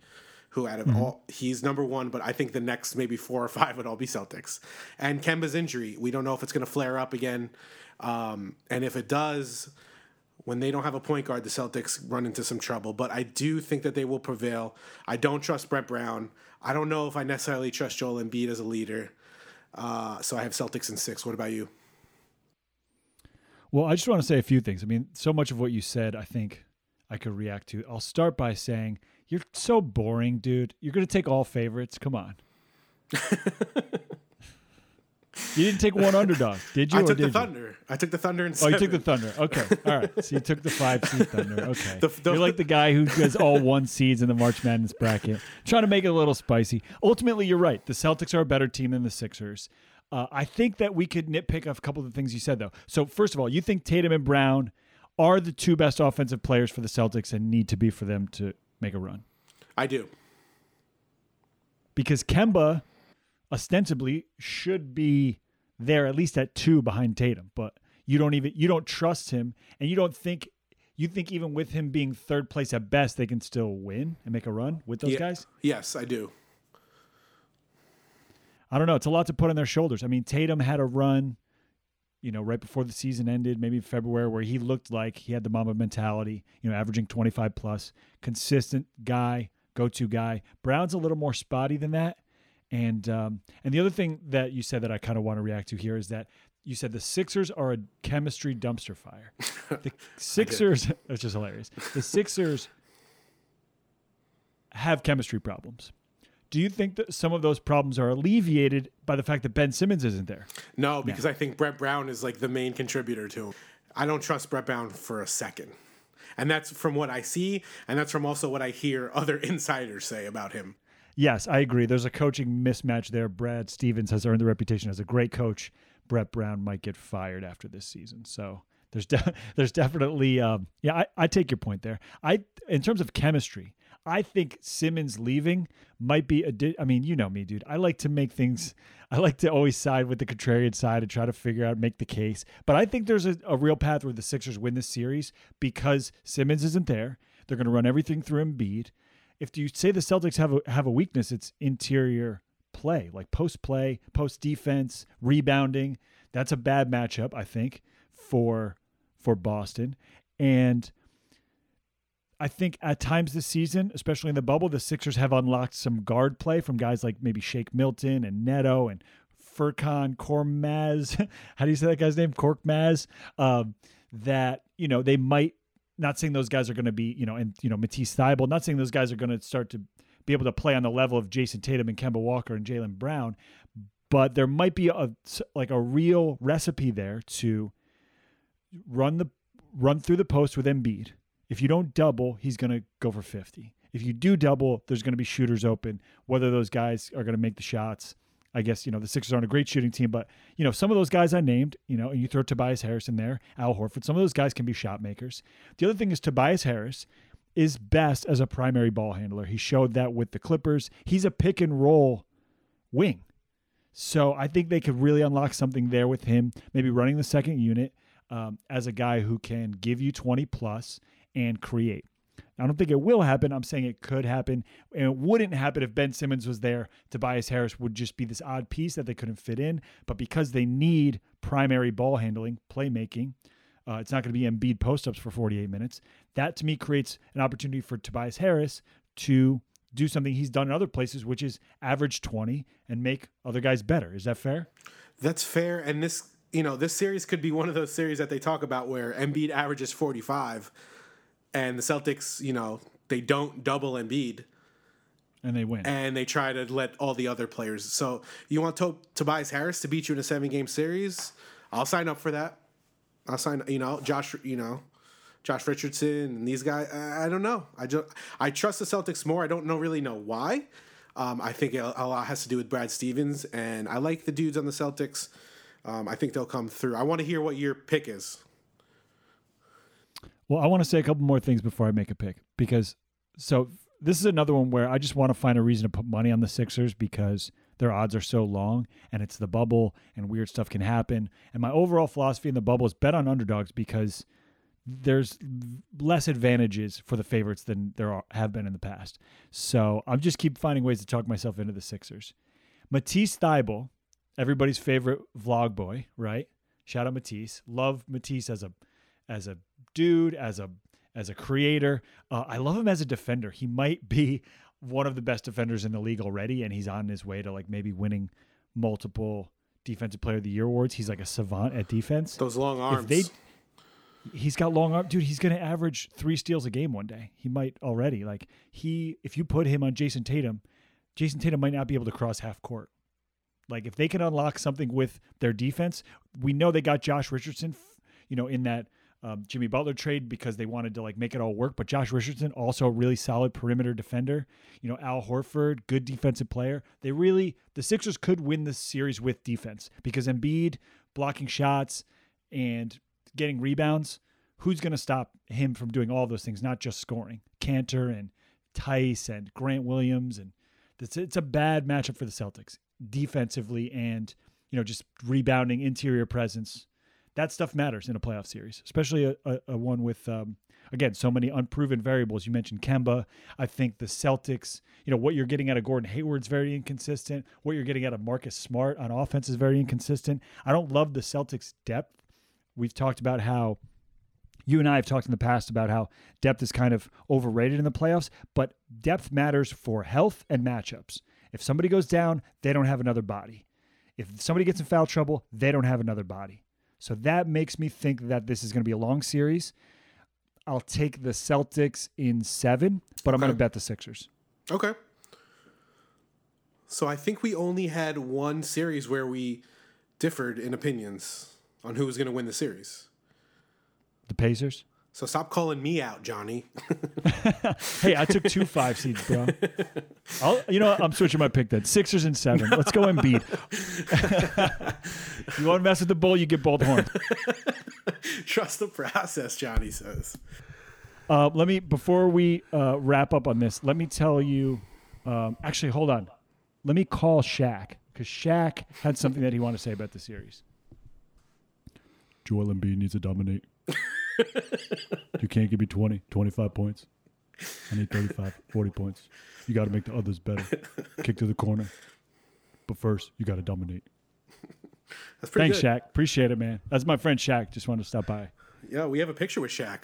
who out of mm-hmm. all he's number one, but I think the next maybe four or five would all be Celtics. And Kemba's injury, we don't know if it's going to flare up again, um, and if it does, when they don't have a point guard, the Celtics run into some trouble. But I do think that they will prevail. I don't trust Brett Brown. I don't know if I necessarily trust Joel Embiid as a leader. Uh, so I have Celtics in six. What about you? Well, I just want to say a few things. I mean, so much of what you said, I think I could react to. I'll start by saying, You're so boring, dude. You're going to take all favorites. Come on. you didn't take one underdog, did you? I took the Thunder. You? I took the Thunder and Oh, you took the Thunder. Okay. All right. So you took the five seed Thunder. Okay. The, the, You're like the guy who does all one seeds in the March Madness bracket, trying to make it a little spicy. Ultimately, you're right. The Celtics are a better team than the Sixers. Uh, I think that we could nitpick a couple of the things you said, though. So, first of all, you think Tatum and Brown are the two best offensive players for the Celtics and need to be for them to make a run? I do. Because Kemba ostensibly should be there at least at two behind Tatum, but you don't even you don't trust him and you don't think you think even with him being third place at best they can still win and make a run with those yeah. guys? Yes, I do. I don't know. It's a lot to put on their shoulders. I mean, Tatum had a run, you know, right before the season ended, maybe February, where he looked like he had the Mamba mentality, you know, averaging 25 plus, consistent guy, go to guy. Brown's a little more spotty than that. And um, and the other thing that you said that I kind of want to react to here is that you said the Sixers are a chemistry dumpster fire. The Sixers, it's just hilarious. The Sixers have chemistry problems. Do you think that some of those problems are alleviated by the fact that Ben Simmons isn't there? No, because no. I think Brett Brown is like the main contributor to him. I don't trust Brett Brown for a second. And that's from what I see, and that's from also what I hear other insiders say about him. Yes, I agree. There's a coaching mismatch there. Brad Stevens has earned the reputation as a great coach. Brett Brown might get fired after this season. So there's de- there's definitely um, yeah. I, I take your point there. I in terms of chemistry, I think Simmons leaving might be a. Di- I mean, you know me, dude. I like to make things. I like to always side with the contrarian side and try to figure out, make the case. But I think there's a, a real path where the Sixers win this series because Simmons isn't there. They're going to run everything through Embiid. If you say the Celtics have a have a weakness, it's interior play, like post play, post defense, rebounding. That's a bad matchup, I think, for for Boston. And I think at times this season, especially in the bubble, the Sixers have unlocked some guard play from guys like maybe Shake Milton and Neto and Furkan Korkmaz. How do you say that guy's name? Korkmaz. Um, that you know they might. Not saying those guys are going to be, you know, and you know Matisse Thybulle. Not saying those guys are going to start to be able to play on the level of Jayson Tatum and Kemba Walker and Jaylen Brown, but there might be a like a real recipe there to run the run through the post with Embiid if you don't double, he's going to go for 50. If you do double, there's going to be shooters open. Whether those guys are going to make the shots, I guess, you know, the Sixers aren't a great shooting team, but, you know, some of those guys I named, you know, and you throw Tobias Harris in there, Al Horford, some of those guys can be shot makers. The other thing is Tobias Harris is best as a primary ball handler. He showed that with the Clippers. He's a pick and roll wing. So I think they could really unlock something there with him, maybe running the second unit um, as a guy who can give you 20 plus and create. I don't think it will happen. I'm saying it could happen. And it wouldn't happen if Ben Simmons was there. Tobias Harris would just be this odd piece that they couldn't fit in. But because they need primary ball handling, playmaking, uh, it's not going to be Embiid post ups for 48 minutes. That to me creates an opportunity for Tobias Harris to do something he's done in other places, which is average 20 and make other guys better. Is that fair? That's fair. And this you know, this series could be one of those series that they talk about where Embiid averages 45 and the Celtics, you know, they don't double Embiid and they win. and they try to let all the other players. So you want to- Tobias Harris to beat you in a seven game series? I'll sign up for that. I'll sign. You know, Josh. You know, Josh Richardson and these guys. I, I don't know. I just I trust the Celtics more. I don't know really know why. Um, I think a, a lot has to do with Brad Stevens, and I like the dudes on the Celtics. Um, I think they'll come through. I want to hear what your pick is. Well, I want to say a couple more things before I make a pick because so this is another one where I just want to find a reason to put money on the Sixers because their odds are so long and it's the bubble and weird stuff can happen. And my overall philosophy in the bubble is bet on underdogs because there's less advantages for the favorites than there are, have been in the past. So I'm just keep finding ways to talk myself into the Sixers. Matisse Thybulle, everybody's favorite vlog boy, right? Shout out Matisse. Love Matisse as a as a dude, as a as a creator. Uh, I love him as a defender. He might be one of the best defenders in the league already, and he's on his way to like maybe winning multiple Defensive Player of the Year awards. He's like a savant at defense. Those long arms. They, he's got long arm, dude. He's going to average three steals a game one day. He might already. Like he, if you put him on Jayson Tatum, Jayson Tatum might not be able to cross half court. Like if they can unlock something with their defense, we know they got Josh Richardson, you know, in that um, Jimmy Butler trade because they wanted to like make it all work. But Josh Richardson also a really solid perimeter defender. You know, Al Horford, good defensive player. They really the Sixers could win this series with defense because Embiid blocking shots and getting rebounds. Who's going to stop him from doing all those things? Not just scoring. Kanter and Theis and Grant Williams and it's, it's a bad matchup for the Celtics defensively and you know just rebounding interior presence that stuff matters in a playoff series, especially a, a, a one with um, again so many unproven variables. You mentioned Kemba. I think the Celtics, you know, what you're getting out of Gordon Hayward's very inconsistent. What you're getting out of Marcus Smart on offense is very inconsistent. I don't love the Celtics' depth. We've talked about how you and I have talked in the past about how depth is kind of overrated in the playoffs, but depth matters for health and matchups. If somebody goes down, they don't have another body. If somebody gets in foul trouble, they don't have another body. So that makes me think that this is going to be a long series. I'll take the Celtics in seven, but I'm Okay. going to bet the Sixers. Okay. So I think we only had one series where we differed in opinions on who was going to win the series. The Pacers. So stop calling me out, Johnny. Hey, I took two five seeds, bro. I'll, you know what? I'm switching my pick then. Sixers and seven. Let's go Embiid. beat. you want to mess with the bull, you get both horns. Trust the process, Johnny says. Uh, let me before we uh, wrap up on this. Let me tell you. Um, actually, hold on. Let me call Shaq because Shaq had something that he wanted to say about the series. Joel Embiid needs to dominate. You can't give me 20, 25 points. I need 35, 40 points. You got to make the others better. Kick to the corner. But first, you got to dominate. That's pretty Thanks, good. Shaq. Appreciate it, man. That's my friend Shaq. Just wanted to stop by. Yeah, we have a picture with Shaq.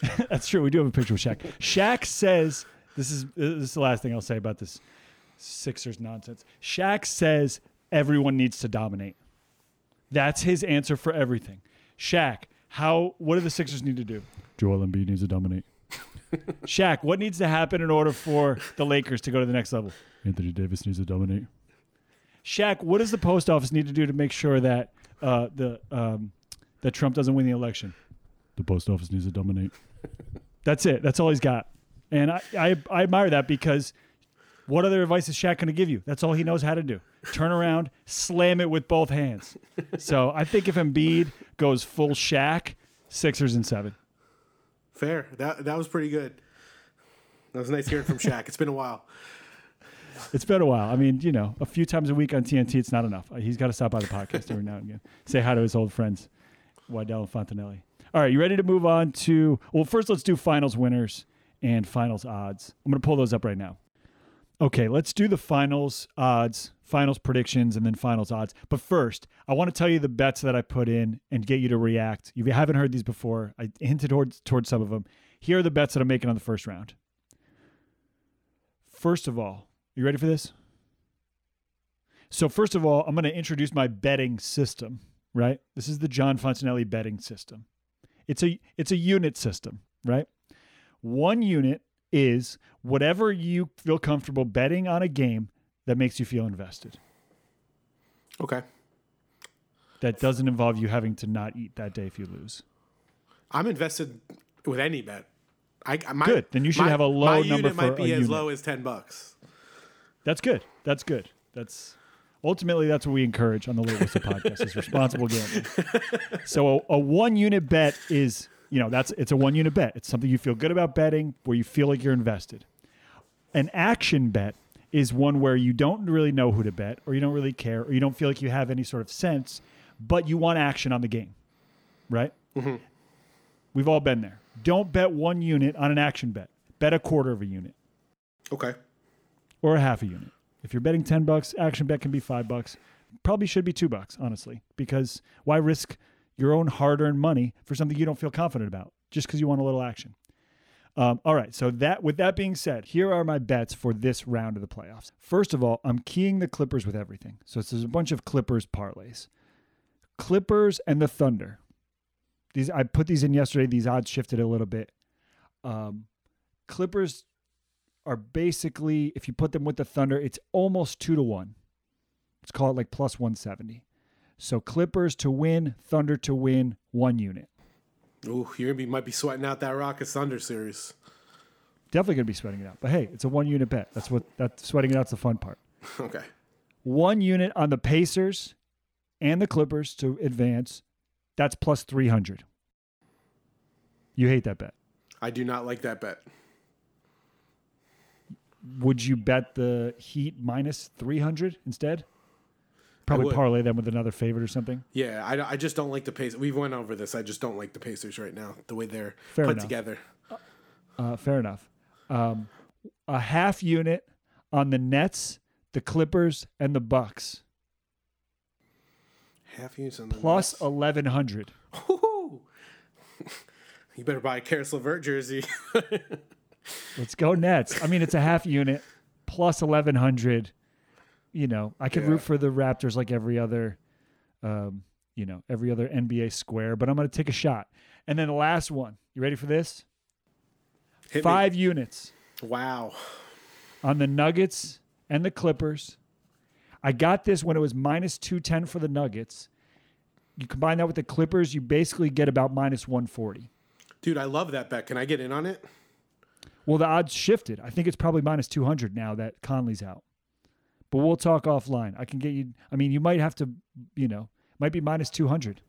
That's true. We do have a picture with Shaq. Shaq says this is this is the last thing I'll say about this Sixers nonsense. Shaq says everyone needs to dominate. That's his answer for everything. Shaq, how what do the Sixers need to do? Joel Embiid needs to dominate. Shaq, what needs to happen in order for the Lakers to go to the next level? Anthony Davis needs to dominate. Shaq, what does the post office need to do to make sure that uh, the um, that Trump doesn't win the election? The post office needs to dominate. That's it. That's all he's got. And I, I, I admire that because what other advice is Shaq going to give you? That's all he knows how to do. Turn around, slam it with both hands. So I think if Embiid goes full Shaq, Sixers and seven. Fair. That that was pretty good. That was nice hearing from Shaq. It's been a while. It's been a while. I mean, you know, a few times a week on TNT, it's not enough. He's got to stop by the podcast every now and again. Say hi to his old friends, Waddell and Fontanelli. All right, you ready to move on to? Well, first let's do finals winners and finals odds. I'm going to pull those up right now. Okay, let's do the finals odds, finals predictions, and then finals odds. But first, I want to tell you the bets that I put in and get you to react. If you haven't heard these before, I hinted towards, towards some of them. Here are the bets that I'm making on the first round. First of all, you ready for this? So, first of all, I'm going to introduce my betting system. right? This is the John Fontanelli betting system. It's a it's a unit system, right? One unit is whatever you feel comfortable betting on a game that makes you feel invested. Okay. That doesn't involve you having to not eat that day if you lose. I'm invested with any bet. I my, Good. Then you should my- have a low my number unit for might be a as unit. low as ten bucks. That's good. That's good. That's ultimately that's what we encourage on the Late Whistle podcast is responsible gambling. So a, a one unit bet is you know that's it's a one unit bet. It's something you feel good about betting where you feel like you're invested. An action bet is one where you don't really know who to bet or you don't really care or you don't feel like you have any sort of sense, but you want action on the game, right? Mm-hmm. We've all been there. Don't bet one unit on an action bet. Bet a quarter of a unit Okay. or a half a unit. If you're betting 10 bucks, action bet can be 5 bucks. Probably should be 2 bucks, honestly, because why risk your own hard-earned money for something you don't feel confident about just because you want a little action? Um, all right, so that with that being said, here are my bets for this round of the playoffs. First of all, I'm keying the Clippers with everything. So there's a bunch of Clippers parlays. Clippers and the Thunder. These I put these in yesterday. These odds shifted a little bit. Um, Clippers are basically, if you put them with the Thunder, it's almost two to one. Let's call it like plus 170. So Clippers to win, Thunder to win, one unit. Ooh, you're gonna be might be sweating out that Rockets Thunder series. Definitely gonna be sweating it out. But hey, it's a one unit bet. That's what that sweating it out's the fun part. Okay. One unit on the Pacers and the Clippers to advance. That's plus 300. You hate that bet. I do not like that bet. Would you bet the Heat minus 300 instead? Probably parlay them with another favorite or something. Yeah, I, I just don't like the Pacers. We've went over this. I just don't like the Pacers right now. The way they're Fair put enough. together. Uh, fair enough. Um, a half unit on the Nets, the Clippers, and the Bucks Half use on the plus Nets. 1100. You better buy a Caris LeVert jersey. Let's go Nets. I mean, it's a half unit plus 1100. You know, I could Yeah. root for the Raptors like every other, um, you know, every other NBA square, but I'm going to take a shot. And then the last one. You ready for this? Hit me. Five units Wow. on the Nuggets and the Clippers. I got this when it was minus 210 for the Nuggets. You combine that with the Clippers, you basically get about minus 140. Dude, I love that bet. Can I get in on it? Well, the odds shifted. I think it's probably minus 200 now that Conley's out. But we'll talk offline. I can get you. I mean, you might have to, you know, might be minus 200.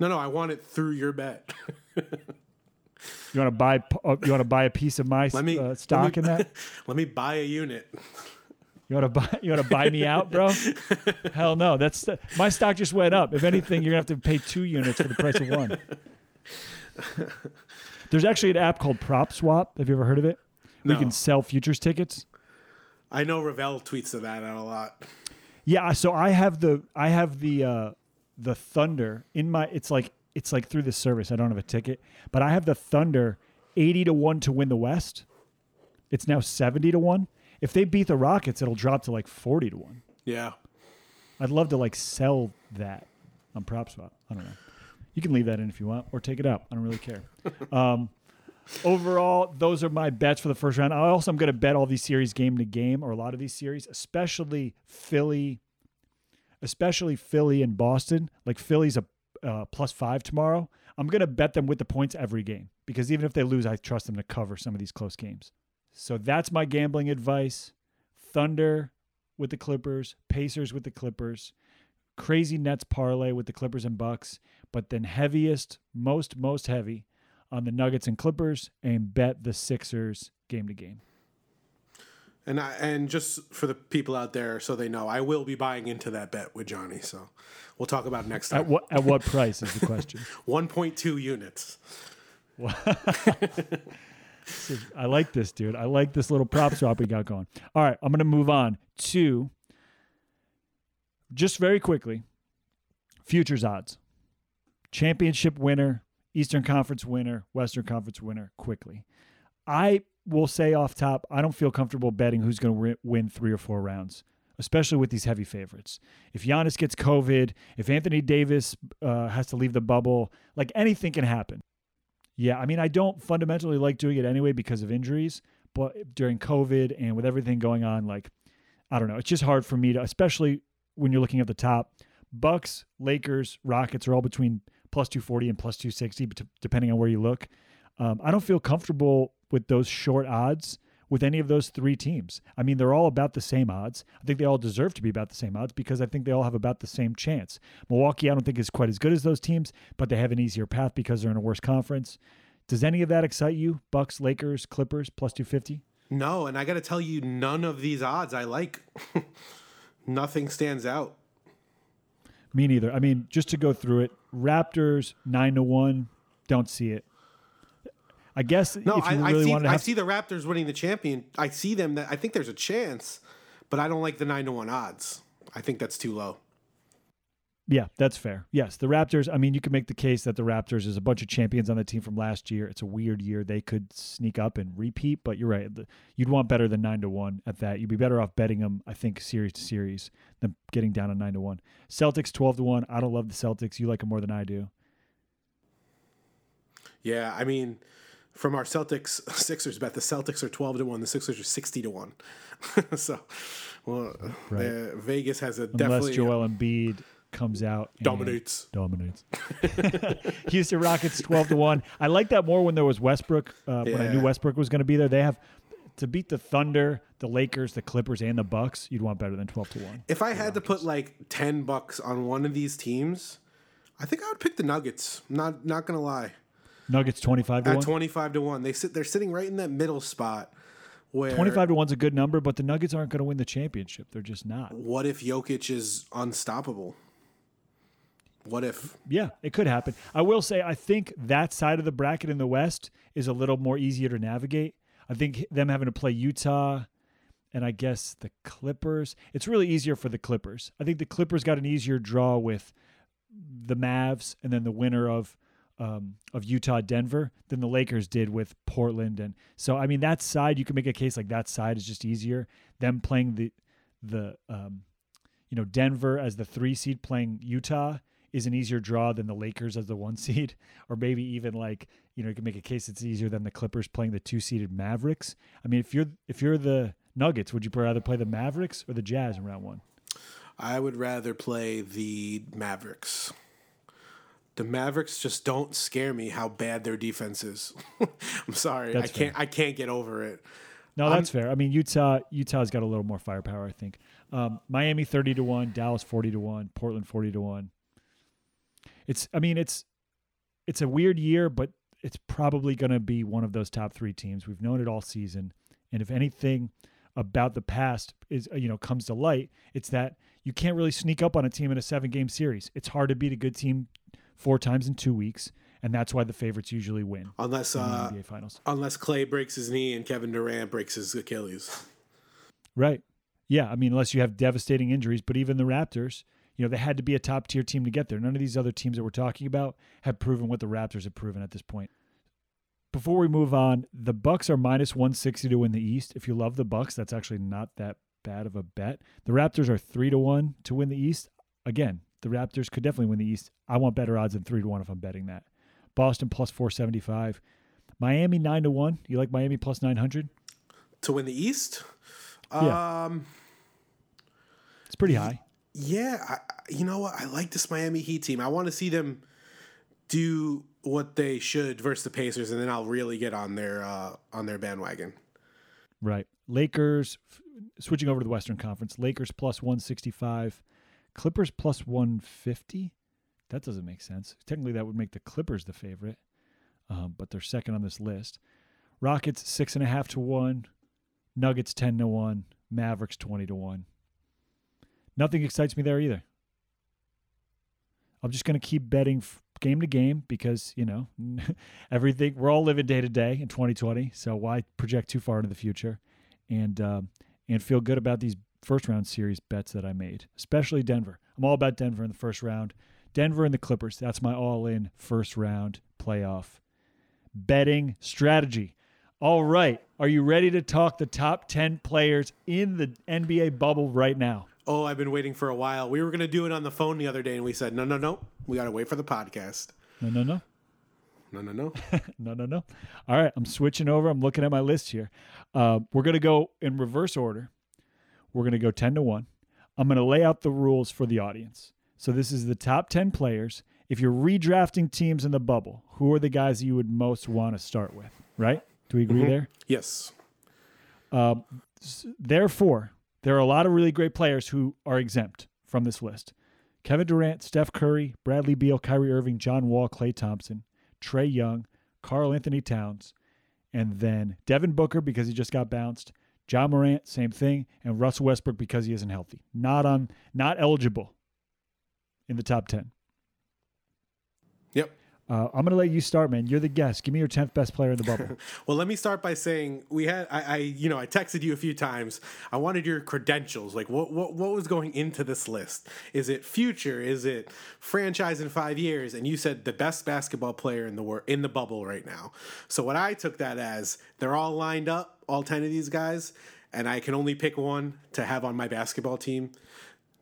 No, no, I want it through your bet. You want to buy? uh, You want to buy a piece of my me uh, stock let me, in that? Let me buy a unit. You want to buy? You want to buy me out, bro? Hell no. That's my stock just went up. If anything, you're gonna have to pay two units for the price of one. There's actually an app called Prop Swap. Have you ever heard of it? We can sell futures tickets. I know Ravel tweets that out a lot. Yeah, so I have the I have the uh the Thunder in my it's like it's like through the service. I don't have a ticket, but I have the Thunder 80 to 1 to win the West. It's now 70 to 1. If they beat the Rockets, it'll drop to like 40 to 1. Yeah. I'd love to like sell that on prop swap. I don't know. You can leave that in if you want or take it out. I don't really care. um, overall, those are my bets for the first round. I also am going to bet all these series game to game or a lot of these series, especially Philly, especially Philly and Boston. Like Philly's a uh, plus five tomorrow. I'm going to bet them with the points every game because even if they lose, I trust them to cover some of these close games. So that's my gambling advice. Thunder with the Clippers, Pacers with the Clippers, crazy Nets parlay with the Clippers and Bucks, but then heaviest, most most heavy on the Nuggets and Clippers and bet the Sixers game to game. And I, and just for the people out there, so they know, I will be buying into that bet with Johnny. So we'll talk about next At time. what at what price is the question? 1.2 units. I like this, dude. I like this little prop swap we got going. All right, I'm going to move on to just very quickly futures odds. Championship winner, Eastern Conference winner, Western Conference winner quickly. I will say off top, I don't feel comfortable betting who's going to win three or four rounds especially with these heavy favorites. If Giannis gets COVID, if Anthony Davis uh, has to leave the bubble, like anything can happen. Yeah, I mean, I don't fundamentally like doing it anyway because of injuries, but during COVID and with everything going on, like, I don't know, it's just hard for me to, especially when you're looking at the top. Bucks, Lakers, Rockets are all between plus 240 and plus 260, depending on where you look. Um, I don't feel comfortable with those short odds with any of those three teams. I mean, they're all about the same odds. I think they all deserve to be about the same odds because I think they all have about the same chance. Milwaukee, I don't think is quite as good as those teams, but they have an easier path because they're in a worse conference. Does any of that excite you? Bucks, Lakers, Clippers, plus 250? No, and I got to tell you, none of these odds I like. Nothing stands out. Me neither. I mean, just to go through it, Raptors nine to one. Don't see it. I guess no, I, really I, see, I see the Raptors winning the champion. I see them. That I think there's a chance, but I don't like the nine to one odds. I think that's too low. Yeah, that's fair. Yes, the Raptors. I mean, you can make the case that the Raptors is a bunch of champions on the team from last year. It's a weird year; they could sneak up and repeat. But you're right. You'd want better than nine to one at that. You'd be better off betting them. I think series to series than getting down to nine to one. Celtics twelve to one. I don't love the Celtics. You like them more than I do. Yeah, I mean, from our Celtics Sixers bet, the Celtics are twelve to one. The Sixers are sixty to one. so, well, right. Uh, Vegas has a Unless definitely Joel Embiid comes out dominates. dominates. Houston rockets 12 to 1 i like that more when there was westbrook uh, yeah. when i knew westbrook was going to be there. They have to beat the thunder the lakers the clippers and the bucks you'd want better than 12 to 1 if i had to put like 10 bucks on one of these teams i think i would pick the nuggets. Not not gonna lie. Nuggets 25 to At 1 25 to 1 they sit they're sitting right in that middle spot where 25 to 1's a good number, but the Nuggets aren't going to win the championship. They're just not. What if Jokic is unstoppable? What if? Yeah, it could happen. I will say, I think that side of the bracket in the West is a little more easier to navigate. I think them having to play Utah and I guess the Clippers, it's really easier for the Clippers. I think the Clippers got an easier draw with the Mavs and then the winner of um, of Utah Denver than the Lakers did with Portland and so I mean that side you can make a case like that side is just easier. Them playing the the um, you know Denver as the three seed playing Utah is an easier draw than the Lakers as the one seed, or maybe even like you know you can make a case it's easier than the Clippers playing the two seeded Mavericks. I mean, if you're if you're the Nuggets, would you rather play the Mavericks or the Jazz in round one? I would rather play the Mavericks. The Mavericks just don't scare me how bad their defense is. I'm sorry, that's I can't fair. I can't get over it. No, that's I'm, fair. I mean, Utah Utah's got a little more firepower, I think. Um, Miami thirty to one, Dallas forty to one, Portland forty to one it's I mean it's it's a weird year, but it's probably going to be one of those top three teams. We've known it all season, and if anything about the past is you know comes to light, it's that you can't really sneak up on a team in a seven game series. It's hard to beat a good team four times in two weeks, and that's why the favorites usually win. Unless uh, NBA Finals, unless Klay breaks his knee and Kevin Durant breaks his Achilles. Right. Yeah. I mean, unless you have devastating injuries, but even the Raptors, you know, they had to be a top tier team to get there. None of these other teams that we're talking about have proven what the Raptors have proven at this point. Before we move on, the Bucks are minus 160 to win the East. If you love the Bucks, that's actually not that bad of a bet. The Raptors are 3 to 1 to win the East. Again, the Raptors could definitely win the East. I want better odds than 3 to 1 if I'm betting that. Boston plus 475. Miami 9 to 1. You like Miami plus 900 to win the East? Yeah. Um It's pretty high yeah, I, you know what? I like this Miami Heat team. I want to see them do what they should versus the Pacers, and then I'll really get on their uh, on their bandwagon. Right, Lakers. Switching over to the Western Conference, Lakers plus one sixty five, Clippers plus one fifty. That doesn't make sense. Technically, that would make the Clippers the favorite, um, but they're second on this list. Rockets six and a half to one, Nuggets ten to one, Mavericks twenty to one nothing excites me there either. I'm just going to keep betting game to game because, you know, everything, we're all living day to day in 2020. So why project too far into the future and, um, and feel good about these first round series bets that I made, especially Denver. I'm all about Denver in the first round. Denver and the Clippers. That's my all in first round playoff betting strategy. All right. Are you ready to talk the top 10 players in the NBA bubble right now? Oh, I've been waiting for a while. We were going to do it on the phone the other day, and we said, no, no, no. We got to wait for the podcast. No, no, no. No, no, no. no, no, no. All right. I'm switching over. I'm looking at my list here. Uh, we're going to go in reverse order. We're going to go 10 to 1. I'm going to lay out the rules for the audience. So this is the top 10 players. If you're redrafting teams in the bubble, who are the guys you would most want to start with, right? Do we agree mm-hmm. there? Yes. Uh, therefore, there are a lot of really great players who are exempt from this list. Kevin Durant, Steph Curry, Bradley Beal, Kyrie Irving, John Wall, Klay Thompson, Trae Young, Karl-Anthony Towns, and then Devin Booker because he just got bounced, Ja Morant, same thing, and Russell Westbrook because he isn't healthy. Not on not eligible in the top 10. Yep. Uh, I'm gonna let you start, man. You're the guest. Give me your tenth best player in the bubble. well, let me start by saying we had I, I, you know I texted you a few times. I wanted your credentials. Like what what what was going into this list? Is it future? Is it franchise in five years? And you said the best basketball player in the world in the bubble right now. So what I took that as they're all lined up, all ten of these guys, and I can only pick one to have on my basketball team.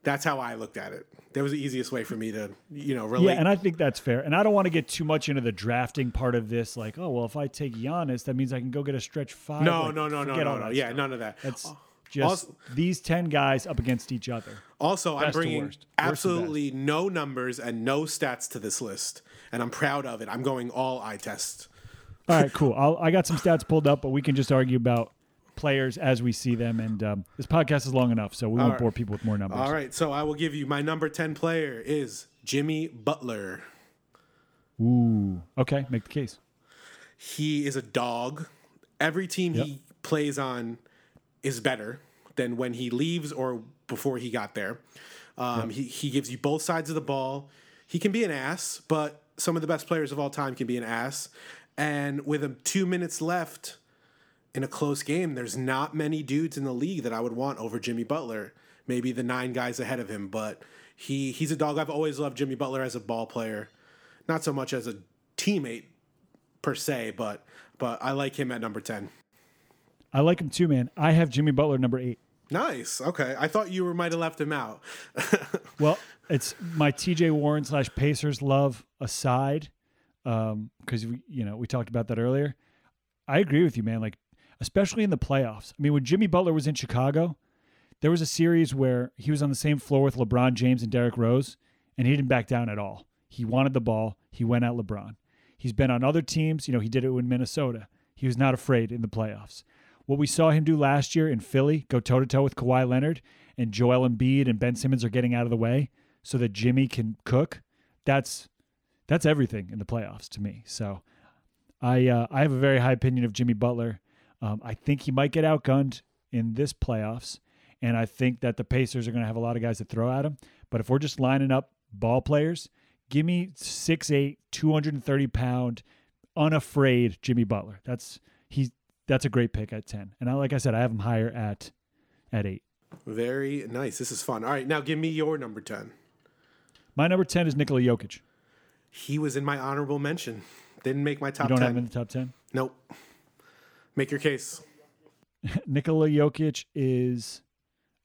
That's how I looked at it that was the easiest way for me to you know relate. Yeah, and I think that's fair. And I don't want to get too much into the drafting part of this. Like, oh well, if I take Giannis, that means I can go get a stretch five. No, like, no, no, no, no, no. Yeah, stuff. none of that. It's just also, these ten guys up against each other. Also, Best I'm bringing worst. absolutely worst no numbers and no stats to this list, and I'm proud of it. I'm going all eye test. All right, cool. I'll, I got some stats pulled up, but we can just argue about players as we see them. And um, this podcast is long enough, so we won't right. bore people with more numbers. All right, so I will give you my number 10 player is Jimmy Butler. Ooh, okay, make the case. He is a dog. Every team yep. he plays on is better than when he leaves or before he got there. Um, yep. he, he gives you both sides of the ball. He can be an ass, but some of the best players of all time can be an ass. And with him two minutes left, in a close game, there's not many dudes in the league that I would want over Jimmy Butler. Maybe the nine guys ahead of him, but he he's a dog. I've always loved Jimmy Butler as a ball player, not so much as a teammate per se, but but I like him at number ten. I like him too, man. I have Jimmy Butler number eight. Nice. Okay, I thought you were might have left him out. well, it's my T.J. Warren slash Pacers love aside, because um, we you know we talked about that earlier. I agree with you, man. Like especially in the playoffs. I mean, when Jimmy Butler was in Chicago, there was a series where he was on the same floor with LeBron James and Derrick Rose, and he didn't back down at all. He wanted the ball. He went at LeBron. He's been on other teams. You know, he did it in Minnesota. He was not afraid in the playoffs. What we saw him do last year in Philly, go toe to toe with Kawhi Leonard, and Joel Embiid and Ben Simmons are getting out of the way so that Jimmy can cook. That's that's everything in the playoffs to me. So I uh, I have a very high opinion of Jimmy Butler. Um, I think he might get outgunned in this playoffs, and I think that the Pacers are going to have a lot of guys to throw at him. But if we're just lining up ball players, give me 6'8", 230 pound, unafraid Jimmy Butler. That's he's that's a great pick at ten. And I, like I said, I have him higher at at eight. Very nice. This is fun. All right, now give me your number ten. My number ten is Nikola Jokic. He was in my honorable mention. Didn't make my top. You don't 10. have him in the top ten. Nope. Make your case. Nikola Jokic is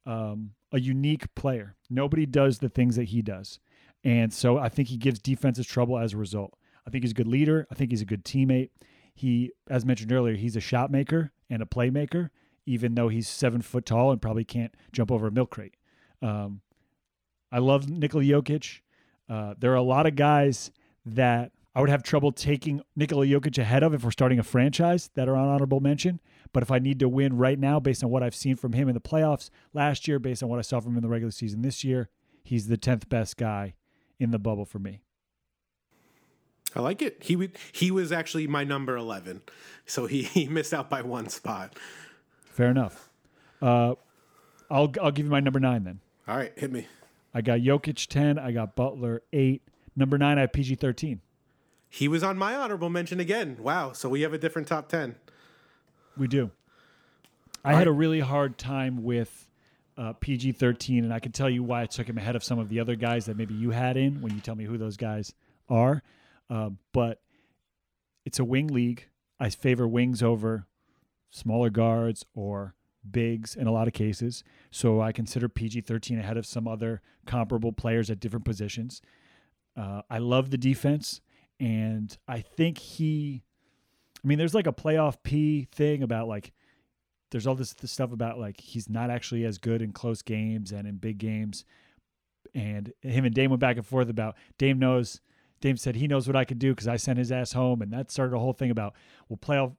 um, a unique player. Nobody does the things that he does. And so I think he gives defenses trouble as a result. I think he's a good leader. I think he's a good teammate. He, as mentioned earlier, he's a shot maker and a playmaker, even though he's seven foot tall and probably can't jump over a milk crate. Um, I love Nikola Jokic. Uh, there are a lot of guys that I would have trouble taking Nikola Jokic ahead of if we're starting a franchise that are on honorable mention. But if I need to win right now, based on what I've seen from him in the playoffs last year, based on what I saw from him in the regular season this year, he's the tenth best guy in the bubble for me. I like it. He would, he was actually my number eleven, so he, he missed out by one spot. Fair enough. Uh, I'll I'll give you my number nine then. All right, hit me. I got Jokic ten. I got Butler eight. Number nine, I have PG thirteen. He was on my honorable mention again. Wow. So we have a different top 10. We do. I All had right. a really hard time with uh, PG 13, and I can tell you why I took him ahead of some of the other guys that maybe you had in when you tell me who those guys are. Uh, but it's a wing league. I favor wings over smaller guards or bigs in a lot of cases. So I consider PG 13 ahead of some other comparable players at different positions. Uh, I love the defense, and I think he. I mean, there's like a playoff P thing about like, there's all this, this stuff about like he's not actually as good in close games and in big games. And him and Dame went back and forth about Dame knows. Dame said he knows what I could do because I sent his ass home, and that started a whole thing about well, playoff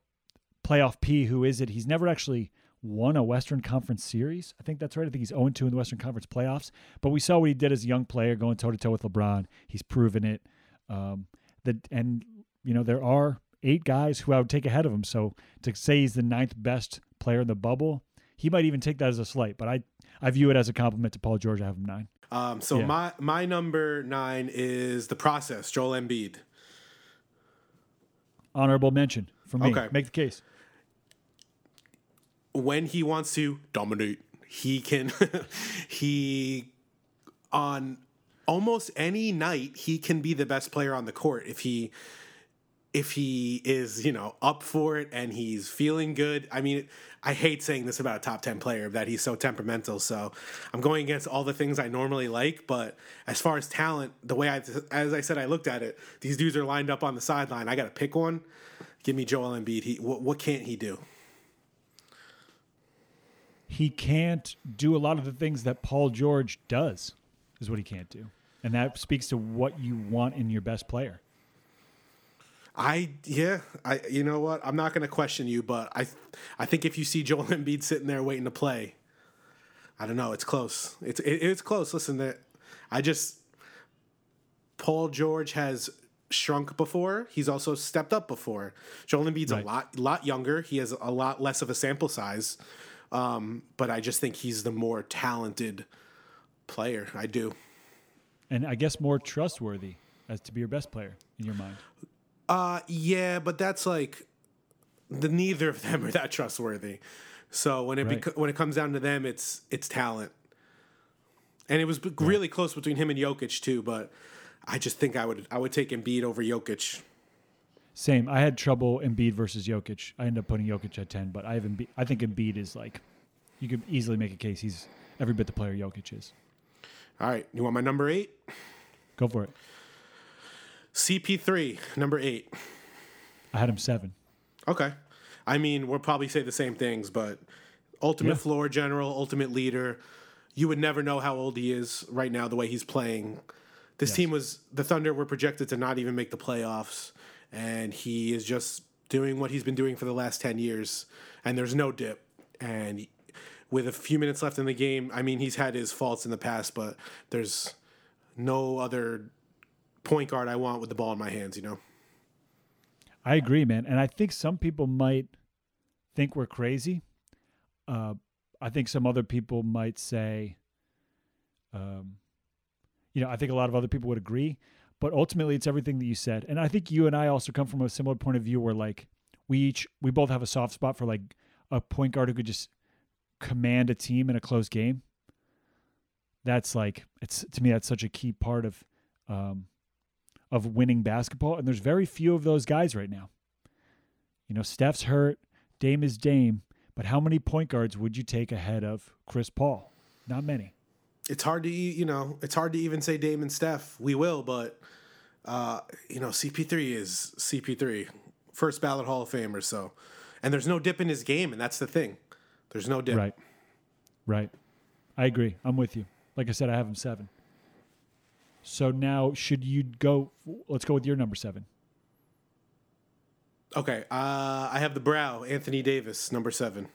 playoff P. Who is it? He's never actually won a Western Conference series. I think that's right. I think he's 0 2 in the Western Conference playoffs. But we saw what he did as a young player going toe to toe with LeBron. He's proven it. Um, that and you know there are eight guys who I would take ahead of him. So to say he's the ninth best player in the bubble, he might even take that as a slight. But I I view it as a compliment to Paul George. I have him nine. Um, so yeah. my my number nine is the process. Joel Embiid. Honorable mention for me. Okay. Make the case when he wants to dominate, he can he on almost any night he can be the best player on the court if he if he is you know up for it and he's feeling good i mean i hate saying this about a top 10 player that he's so temperamental so i'm going against all the things i normally like but as far as talent the way i as i said i looked at it these dudes are lined up on the sideline i gotta pick one give me joel Embiid. he what, what can't he do he can't do a lot of the things that Paul George does, is what he can't do. And that speaks to what you want in your best player. I yeah, I you know what? I'm not going to question you, but I I think if you see Joel Embiid sitting there waiting to play, I don't know, it's close. It's it, it's close. Listen, that I just Paul George has shrunk before. He's also stepped up before. Joel Embiid's right. a lot lot younger. He has a lot less of a sample size. Um, but I just think he's the more talented player. I do. And I guess more trustworthy as to be your best player in your mind. Uh, yeah, but that's like the neither of them are that trustworthy. So when it right. beco- when it comes down to them, it's it's talent. And it was right. really close between him and Jokic too, but I just think I would I would take Embiid over Jokic. Same. I had trouble Embiid versus Jokic. I ended up putting Jokic at ten, but I have Embiid. I think Embiid is like, you could easily make a case he's every bit the player Jokic is. All right, you want my number eight? Go for it. CP3, number eight. I had him seven. Okay. I mean, we'll probably say the same things, but ultimate yeah. floor general, ultimate leader. You would never know how old he is right now, the way he's playing. This yes. team was the Thunder were projected to not even make the playoffs and he is just doing what he's been doing for the last 10 years and there's no dip and with a few minutes left in the game i mean he's had his faults in the past but there's no other point guard i want with the ball in my hands you know? I agree man. And i think some people might think we're crazy. Uh, i think some other people might say um, you know i think a lot of other people would agree but ultimately it's everything that you said. And i think you and i also come from a similar point of view where like we each we both have a soft spot for like a point guard who could just command a team in a close game that's like it's to me that's such a key part of um of winning basketball and there's very few of those guys right now you know steph's hurt dame is dame but how many point guards would you take ahead of chris paul not many it's hard to you know it's hard to even say Dame and Steph. We will, but uh, you know CP3 is CP3, first ballot Hall of Famer. So, and there's no dip in his game, and that's the thing. There's no dip. Right. Right. I agree. I'm with you. Like I said, I have him seven. So now, should you go? Let's go with your number seven. Okay. Uh, I have the brow, Anthony Davis, number seven.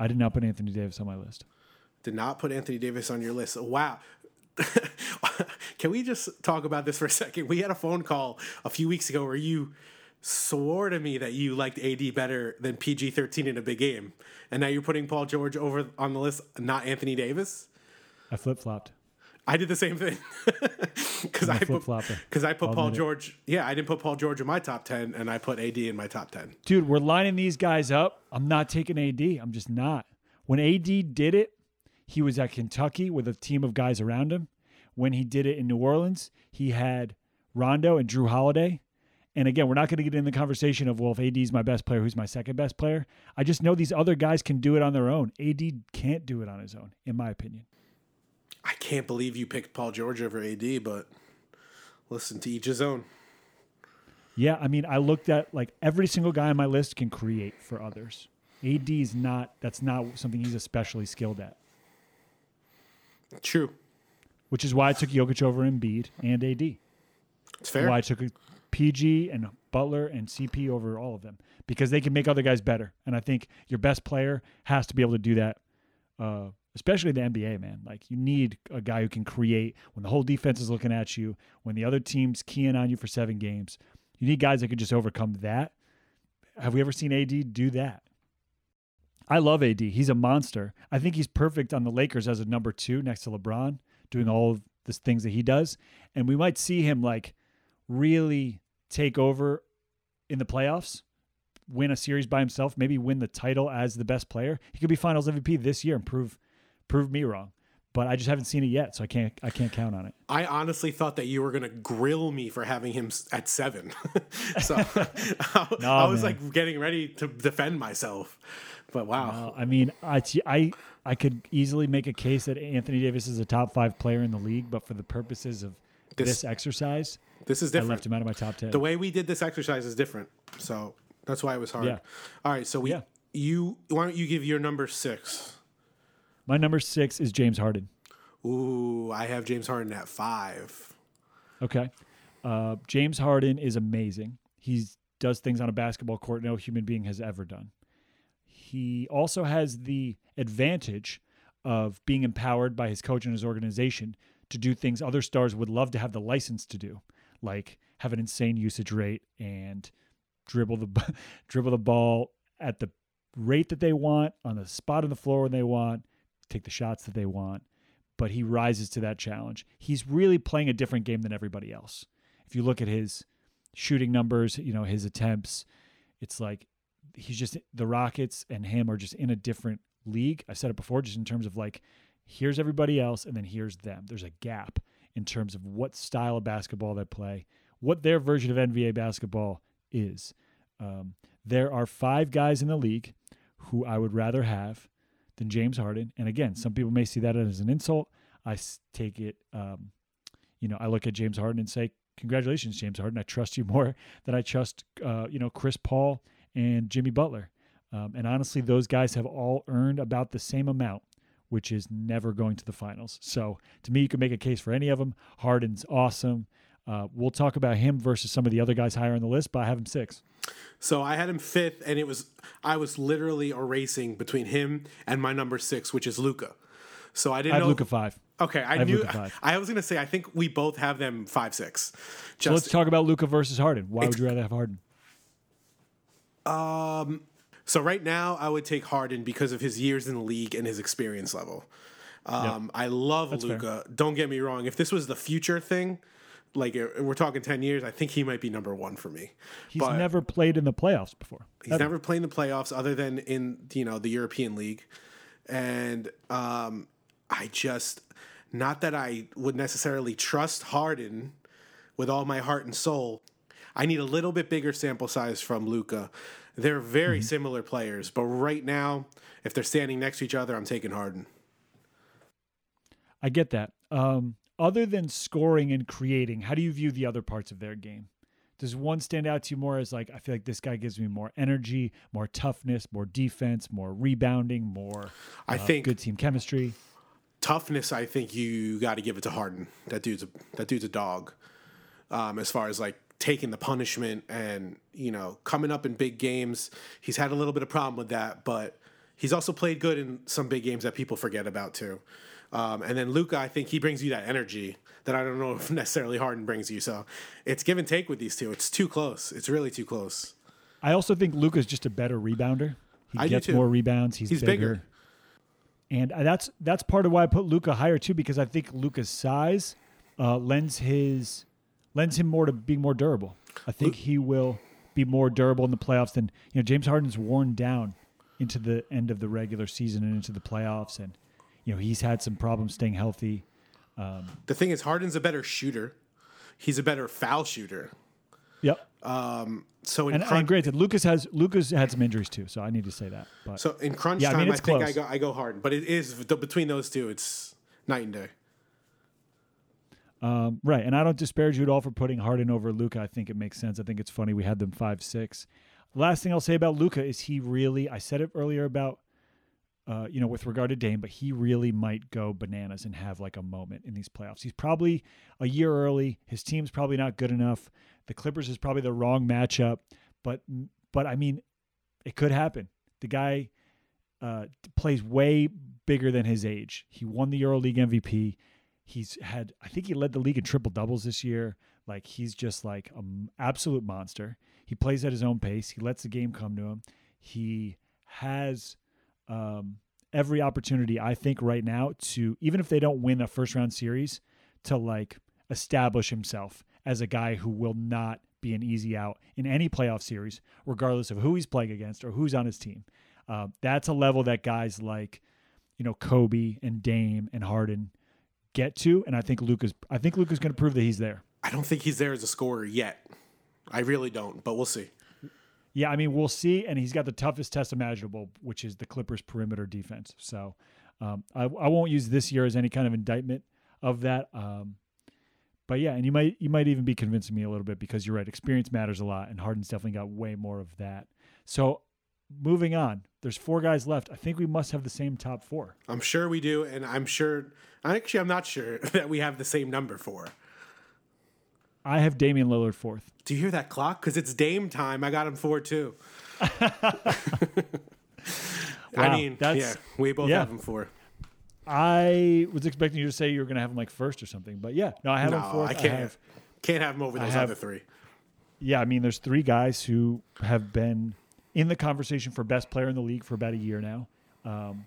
I did not put Anthony Davis on my list did not put Anthony Davis on your list. Wow. Can we just talk about this for a second? We had a phone call a few weeks ago where you swore to me that you liked AD better than PG 13 in a big game. And now you're putting Paul George over on the list, not Anthony Davis? I flip flopped. I did the same thing because I put because I put Paul minute. George. Yeah, I didn't put Paul George in my top ten, and I put AD in my top ten. Dude, we're lining these guys up. I'm not taking AD. I'm just not. When AD did it, he was at Kentucky with a team of guys around him. When he did it in New Orleans, he had Rondo and Jrue Holiday, And again, we're not going to get in the conversation of, well, if AD is my best player, who's my second best player? I just know these other guys can do it on their own. AD can't do it on his own, in my opinion. I can't believe you picked Paul George over AD, but listen to each his own. Yeah, I mean, I looked at like every single guy on my list can create for others. AD is not, that's not something he's especially skilled at. True. Which is why I took Jokic over Embiid and AD. It's fair. Why I took PG and Butler and CP over all of them because they can make other guys better. And I think your best player has to be able to do that, uh, especially the NBA, man. Like you need a guy who can create when the whole defense is looking at you, when the other team's keying on you for seven games. You need guys that can just overcome that. Have we ever seen AD do that? I love AD. He's a monster. I think he's perfect on the Lakers as a number two next to LeBron, doing all of the things that he does. And we might see him like really take over in the playoffs, win a series by himself, maybe win the title as the best player. He could be Finals MVP this year and prove prove me wrong. But I just haven't seen it yet, so I can't I can't count on it. I honestly thought that you were gonna grill me for having him at seven, so I, no, I was man. like getting ready to defend myself. But wow, no, I mean, I, I I could easily make a case that Anthony Davis is a top five player in the league, but for the purposes of this, this exercise, this is different. I left him out of my top ten. The way we did this exercise is different, so that's why it was hard. Yeah. All right, so we yeah. you why don't you give your number six? My number six is James Harden. Ooh, I have James Harden at five. Okay, uh, James Harden is amazing. He does things on a basketball court no human being has ever done. He also has the advantage of being empowered by his coach and his organization to do things other stars would love to have the license to do like have an insane usage rate and dribble the dribble the ball at the rate that they want on the spot on the floor when they want, take the shots that they want. But he rises to that challenge. He's really playing a different game than everybody else. If you look at his shooting numbers, you know, his attempts, it's like he's just the Rockets and him are just in a different league. I said it before, just in terms of like, here's everybody else, and then here's them. There's a gap in terms of what style of basketball they play, what their version of NBA basketball is. Um, there are five guys in the league who I would rather have than James Harden. And again, some people may see that as an insult. I take it, um, you know, I look at James Harden and say, congratulations, James Harden. I trust you more than I trust, uh, you know, Chris Paul and Jimmy Butler. Um, and honestly, those guys have all earned about the same amount which is never going to the finals. So to me, you can make a case for any of them. Harden's awesome. Uh, we'll talk about him versus some of the other guys higher on the list, but I have him six. So I had him fifth, and it was I was literally erasing between him and my number six, which is Luka. So I didn't I have know Luka five. Okay, I, I knew. I was gonna say I think we both have them five six. Just, so let's talk about Luka versus Harden. Why would you rather have Harden? Um, so right now, I would take Harden because of his years in the league and his experience level. Um, yep. I love Luka. Don't get me wrong. If this was the future thing, like uh, we're talking 10 years, I think he might be number one for me. He's but never played in the playoffs before. He's ever. never played in the playoffs other than in, you know, the European League. And um, I just, not that I would necessarily trust Harden with all my heart and soul. I need a little bit bigger sample size from Luka they're very mm-hmm. similar players, but right now, if they're standing next to each other, I'm taking Harden. I get that. Um, other than scoring and creating, how do you view the other parts of their game? Does one stand out to you more as like I feel like this guy gives me more energy, more toughness, more defense, more rebounding, more I uh, think good team chemistry. Toughness, I think you got to give it to Harden. That dude's a that dude's a dog. Um, as far as like taking the punishment and you know coming up in big games. He's had a little bit of problem with that, but he's also played good in some big games that people forget about too. Um, and then Luka, I think he brings you that energy that I don't know if necessarily Harden brings you. So it's give and take with these two. It's too close. It's really too close. I also think Luka's just a better rebounder. He I gets more rebounds. He's, he's bigger. bigger. And that's that's part of why I put Luka higher too, because I think Luka's size uh, lends his lends him more to being more durable. I think he will be more durable in the playoffs than you know. James Harden's worn down into the end of the regular season and into the playoffs, and you know he's had some problems staying healthy. Um, the thing is, Harden's a better shooter. He's a better foul shooter. Yep. Um, so in and, crunch, and granted, Luka's has Luka's had some injuries too, so I need to say that. But so in crunch Yeah, I time, mean, I, think I go I go hard, but it is the- between those two, it's night and day. Um, right, and I don't disparage you at all for putting Harden over Luka. I think it makes sense. I think it's funny we had them five six. Last thing I'll say about Luka is he really. I said it earlier about, uh, you know, with regard to Dame, but he really might go bananas and have like a moment in these playoffs. He's probably a year early. His team's probably not good enough. The Clippers is probably the wrong matchup, but but I mean, it could happen. The guy uh, plays way bigger than his age. He won the EuroLeague MVP. He's had, I think he led the league in triple doubles this year. Like he's just like an absolute monster. He plays at his own pace. He lets the game come to him. He has um, every opportunity, I think, right now to even if they don't win a first round series, to like establish himself as a guy who will not be an easy out in any playoff series, regardless of who he's playing against or who's on his team. Uh, that's a level that guys like, you know, Kobe and Dame and Harden get to, and I think Luka's. I think Luka's going to prove that he's there. I don't think he's there as a scorer yet. I really don't, but we'll see. Yeah, I mean, we'll see, and he's got the toughest test imaginable, which is the Clippers' perimeter defense. So, um, I, I won't use this year as any kind of indictment of that. Um, but yeah, and you might you might even be convincing me a little bit because you're right. Experience matters a lot, and Harden's definitely got way more of that. So, moving on, there's four guys left. I think we must have the same top four. I'm sure we do, and I'm sure. Actually, I'm not sure that we have the same number four. I have Damian Lillard fourth. Do you hear that clock? Because it's Dame time. I got him four too. I mean, that's- yeah, we both yeah. have him four. I was expecting you to say you were going to have him like first or something, but yeah, no, I have him No, fourth. I can't. have, can't have him over those have- other three. yeah, I mean, there's three guys who have been in the conversation for best player in the league for about a year now. Um,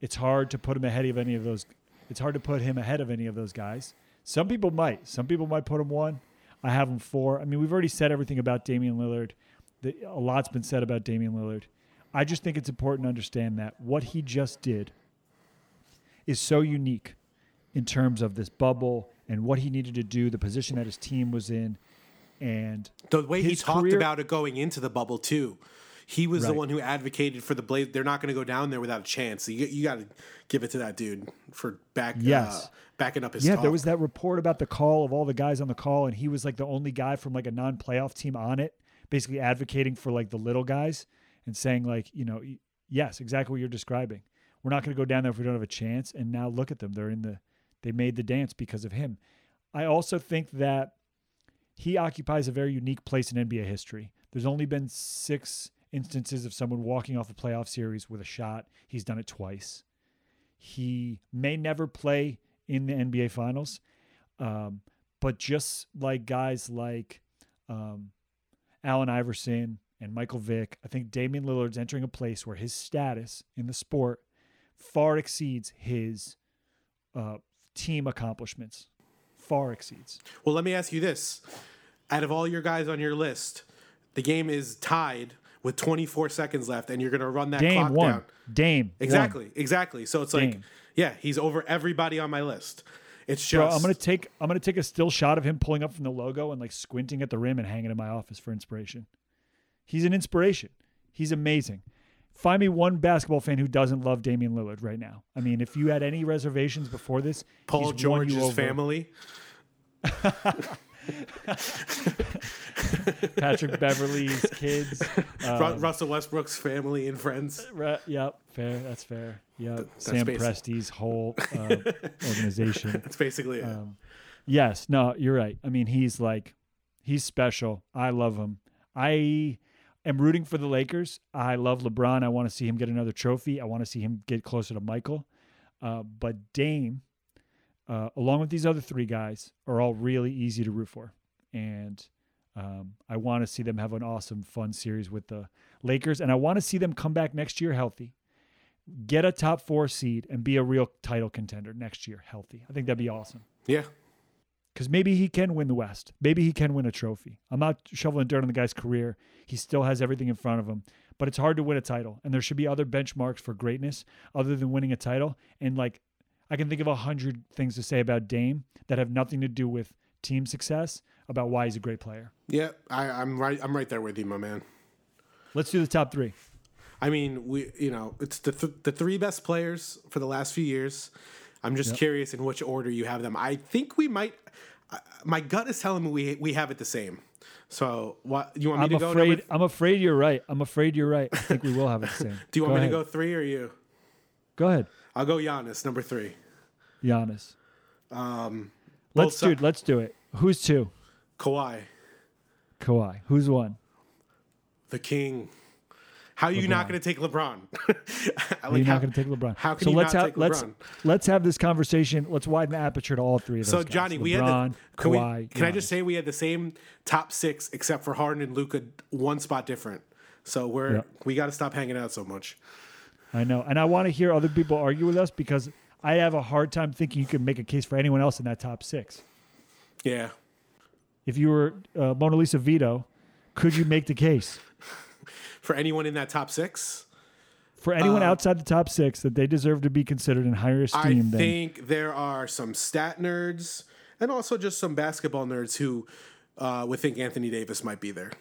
it's hard to put him ahead of any of those. It's hard to put him ahead of any of those guys. Some people might. Some people might put him one. I have him four. I mean, we've already said everything about Damian Lillard. The, a lot's been said about Damian Lillard. I just think it's important to understand that what he just did is so unique in terms of this bubble and what he needed to do, the position that his team was in, and The way he talked career- about it going into the bubble too. He was the one who advocated for the Blaze. They're not going to go down there without a chance. So you, you got to give it to that dude for back Yes. uh, backing up his Yeah, talk. there was that report about the call of all the guys on the call, and he was like the only guy from like a non-playoff team on it, basically advocating for like the little guys and saying like, you know, yes, exactly what you're describing. We're not going to go down there if we don't have a chance. And now look at them; they're in the, they made the dance because of him. I also think that he occupies a very unique place in NBA history. There's only been six instances of someone walking off a playoff series with a shot. He's done it twice. He may never play in the NBA Finals, um, but just like guys like um, Allen Iverson and Michael Vick, I think Damian Lillard's entering a place where his status in the sport far exceeds his uh, team accomplishments. Far exceeds. Well, let me ask you this: out of all your guys on your list, the game is tied with 24 seconds left, and you're going to run that Dame clock won. down. Dame won. Exactly, exactly. So it's like, yeah, he's over everybody on my list. It's just Bro, I'm gonna take I'm gonna take a still shot of him pulling up from the logo and like squinting at the rim and hanging in my office for inspiration. He's an inspiration. He's amazing. Find me one basketball fan who doesn't love Damian Lillard right now. I mean, if you had any reservations before this, Paul he's won you George's family. Patrick Beverley's kids. Um, Russell Westbrook's family and friends. Right, yep, fair. That's fair. Yep. that's Sam basic. Presti's whole uh, organization. That's basically it. Um, yes, no, you're right. I mean, he's like, he's special. I love him. I am rooting for the Lakers. I love LeBron. I want to see him get another trophy. I want to see him get closer to Michael. Uh, but Dame, uh, along with these other three guys, are all really easy to root for. And um, I want to see them have an awesome, fun series with the Lakers. And I want to see them come back next year healthy, get a top four seed, and be a real title contender next year healthy. I think that'd be awesome yeah. because maybe he can win the West. Maybe he can win a trophy. I'm not shoveling dirt on the guy's career. He still has everything in front of him, but it's hard to win a title. And there should be other benchmarks for greatness other than winning a title. And like, I can think of a hundred things to say about Dame that have nothing to do with team success, about why he's a great player. Yeah, I, I'm right. I'm right there with you, my man. Let's do the top three. I mean, we you know it's the th- the three best players for the last few years. I'm just curious in which order you have them. I think we might. Uh, my gut is telling me we we have it the same. So what you want me I'm to go? afraid. number- I'm afraid you're right. I'm afraid you're right. I think we will have it the same. do you want go me ahead. to go three or you? Go ahead, I'll go Giannis number three. Giannis. Um, Let's do. Let's do it. Who's two? Kawhi, Kawhi. Who's one? the king. How are you not going to take LeBron? You're like, not going to take LeBron. how can so you let's not have take let's LeBron? let's have this conversation. Let's widen the aperture to all three of those. So guys. Johnny, we had LeBron, the, can, we- Kawhi. can I just say we had the same top six except for Harden and Luka, one spot different. So we're Yeah. we got to stop hanging out so much. I know, and I want to hear other people argue with us because I have a hard time thinking you can make a case for anyone else in that top six. Yeah, If you were uh, Mona Lisa Vito, could you make the case for anyone in that top six, for anyone outside the top six that they deserve to be considered in higher esteem than? I think there are some stat nerds and also just some basketball nerds who uh, would think Anthony Davis might be there.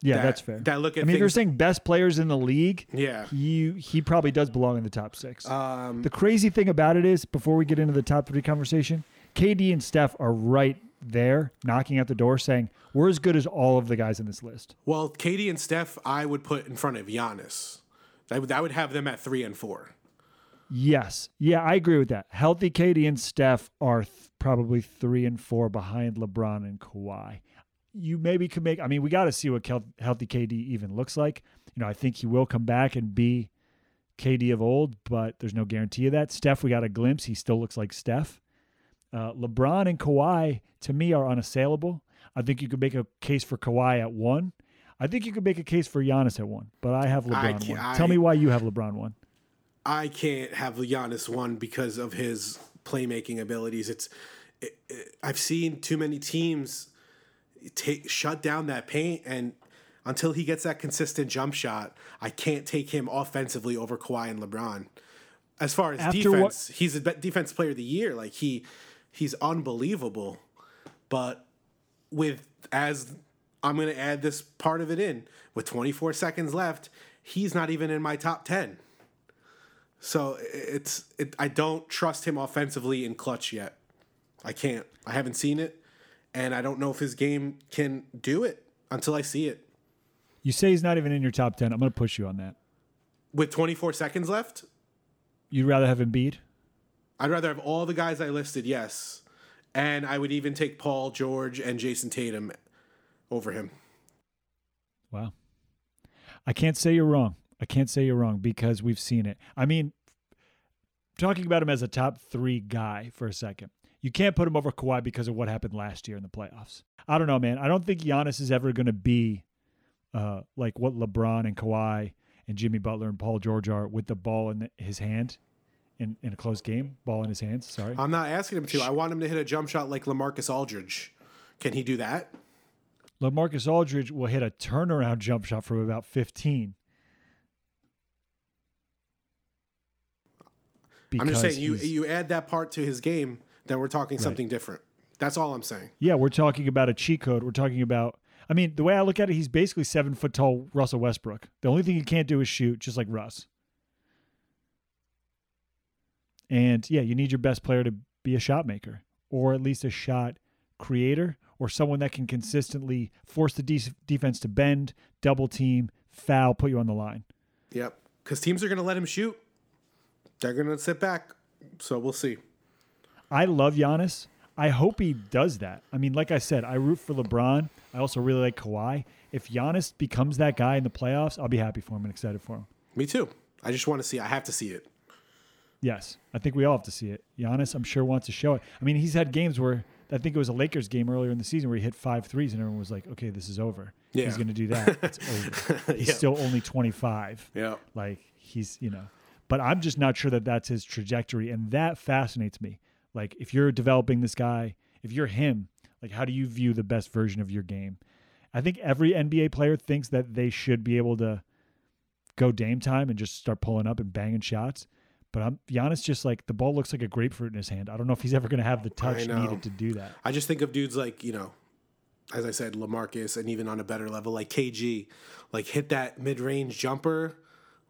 Yeah, that- that's fair. that look at I mean, if you're things- saying best players in the league, Yeah. he he probably does belong in the top six. Um, the crazy thing about it is, before we get into the top three conversation, KD and Steph are right there, knocking at the door, saying we're as good as all of the guys in this list. well, KD and Steph, I would put in front of Giannis. I would, I would have them at three and four. Yes. Yeah, I agree with that. Healthy KD and Steph are th- probably three and four behind LeBron and Kawhi. You maybe could make, I mean, we got to see what healthy KD even looks like. You know, I think he will come back and be KD of old, but there's no guarantee of that. Steph, we got a glimpse. He still looks like Steph. Uh, LeBron and Kawhi, to me, are unassailable. I think you could make a case for Kawhi at one. I think you could make a case for Giannis at one, but I have LeBron can't- one. Tell me why you have LeBron one. I can't have Giannis one because of his playmaking abilities. It's it, it- I've seen too many teams take shut down that paint, and until he gets that consistent jump shot, I can't take him offensively over Kawhi and LeBron. As far as After what- defense, he's a defense player of the year. Like he he's unbelievable, but with as I'm going to add this part of it in with 24 seconds left, he's not even in my top 10. So it's it, I don't trust him offensively in clutch yet. I can't. I haven't seen it, and I don't know if his game can do it until I see it. You say he's not even in your top 10. I'm going to push you on that. With 24 seconds left, You'd rather have Embiid? I'd rather have all the guys I listed. Yes, and I would even take Paul George and Jayson Tatum over him. Wow. I can't say you're wrong. I can't say you're wrong because we've seen it. I mean, talking about him as a top three guy for a second, you can't put him over Kawhi because of what happened last year in the playoffs. I don't know, man. I don't think Giannis is ever going to be uh, like what LeBron and Kawhi and Jimmy Butler and Paul George are with the ball in the, his hand in, in a close game. Ball in his hands. Sorry. I'm not asking him to. I want him to hit a jump shot like LaMarcus Aldridge. Can he do that? LaMarcus Aldridge will hit a turnaround jump shot from about 15. I'm just saying you you add that part to his game, then we're talking something different. That's all I'm saying. Yeah, we're talking about a cheat code. We're talking about. I mean, the way I look at it, he's basically seven foot tall Russell Westbrook. The only thing he can't do is shoot, just like Russ. And yeah, you need your best player to be a shot maker, or at least a shot creator, or someone that can consistently force the de- defense to bend, double team, foul, put you on the line. Yep. Because teams are going to let him shoot. They're going to sit back. So we'll see. I love Giannis. I hope he does that. I mean, like I said, I root for LeBron. I also really like Kawhi. If Giannis becomes that guy in the playoffs, I'll be happy for him and excited for him. Me too. I just want to see. I have to see it. Yes, I think we all have to see it. Giannis, I'm sure, wants to show it. I mean, he's had games where I think it was a Lakers game earlier in the season where he hit five threes and everyone was like, okay, this is over. Yeah. He's going to do that. It's over. He's Yeah. still only 25. Yeah. Like he's, you know, but I'm just not sure that that's his trajectory. And that fascinates me. Like if you're developing this guy, if you're him, like how do you view the best version of your game? I think every NBA player thinks that they should be able to go Dame time and just start pulling up and banging shots. But I'm Giannis just like the ball looks like a grapefruit in his hand. I don't know if he's ever going to have the touch needed to do that. I just think of dudes like you know, as I said, LaMarcus, and even on a better level like KG, like hit that mid range jumper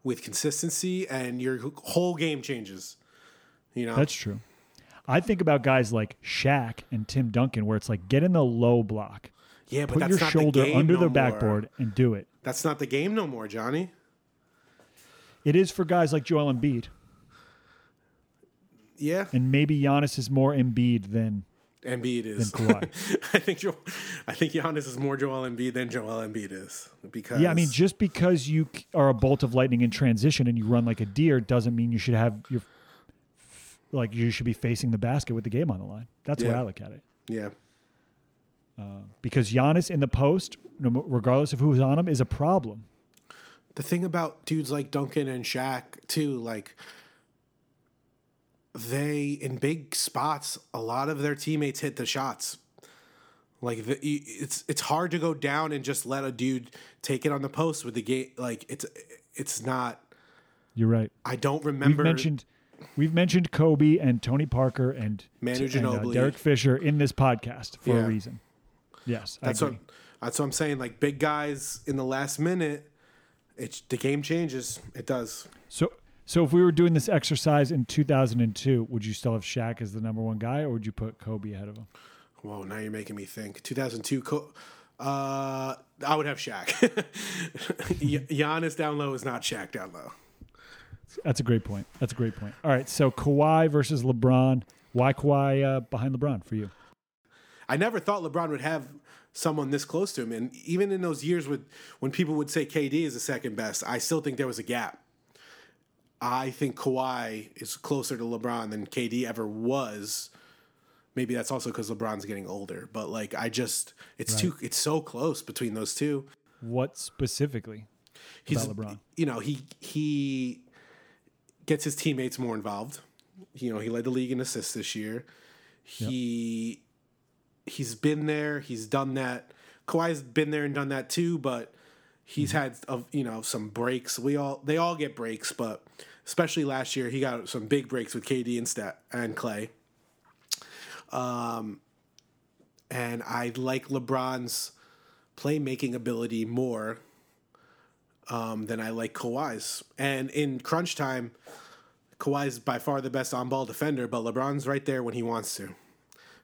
with consistency, and your whole game changes. You know, That's true. I think about guys like Shaq and Tim Duncan, where it's like get in the low block, yeah, but put that's your not shoulder the game under no the more. backboard, and do it. That's not the game no more, Johnny. It is for guys like Joel Embiid, Yeah, and maybe Giannis is more Embiid than Embiid is. I think Joel, I think Giannis is more Joel Embiid than Joel Embiid is because yeah. I mean, just because you are a bolt of lightning in transition and you run like a deer doesn't mean you should have your like you should be facing the basket with the game on the line. That's Yeah. I look at it. yeah, uh, Because Giannis in the post, regardless of who's on him, is a problem. the thing about dudes like Duncan and Shaq too, like they in big spots, a lot of their teammates hit the shots. Like the, it's it's hard to go down and just let a dude take it on the post with the game. Like it's it's not. You're right. I don't remember. We've mentioned we've mentioned Kobe and Tony Parker and, Manu and, uh, Ginobili. Derek Fisher in this podcast for Yeah. a reason. Yes, That's I what agree. that's what I'm saying. Like big guys in the last minute, it's the game changes. It does. So, so if we were doing this exercise in 2002, would you still have Shaq as the number one guy, or would you put Kobe ahead of him? Whoa, now you're making me think. 2002, Co- uh, I would have Shaq. Y- Giannis down low is not Shaq down low. That's a great point. That's a great point. All right, so Kawhi versus LeBron. Why Kawhi uh, behind LeBron for you? I never thought LeBron would have someone this close to him, and even in those years with when people would say KD is the second best, I still think there was a gap. I think Kawhi is closer to LeBron than KD ever was. Maybe that's also because LeBron's getting older, but like I just, it's too, it's so close between those two. What specifically He's, LeBron? you know, he he gets his teammates more involved. You know, he led the league in assists this year. He he's been there. He's done that. Kawhi's been there and done that too, but he's had of you know some breaks. We all they all get breaks, but especially last year he got some big breaks with KD and Steph and Klay. Um, and I like LeBron's playmaking ability more um, than I like Kawhi's. And in crunch time, Kawhi's by far the best on ball defender, but LeBron's right there when he wants to.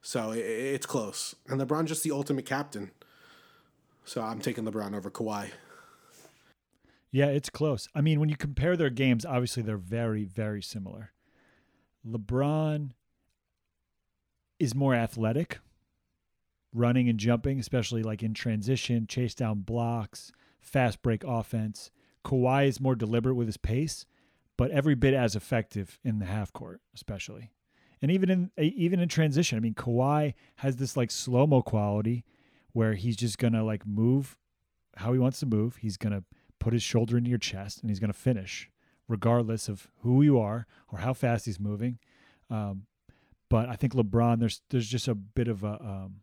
So i it's close. And LeBron's just the ultimate captain. So I'm taking LeBron over Kawhi. Yeah, it's close. I mean, when you compare their games, obviously they're very, very similar. LeBron is more athletic, running and jumping, especially like in transition, chase down blocks, fast break offense. Kawhi is more deliberate with his pace, but every bit as effective in the half court, especially. And even in even in transition, I mean, Kawhi has this like slow mo quality where he's just gonna like move how he wants to move. He's gonna put his shoulder into your chest and he's gonna finish, regardless of who you are or how fast he's moving. Um, but I think LeBron, there's there's just a bit of a um,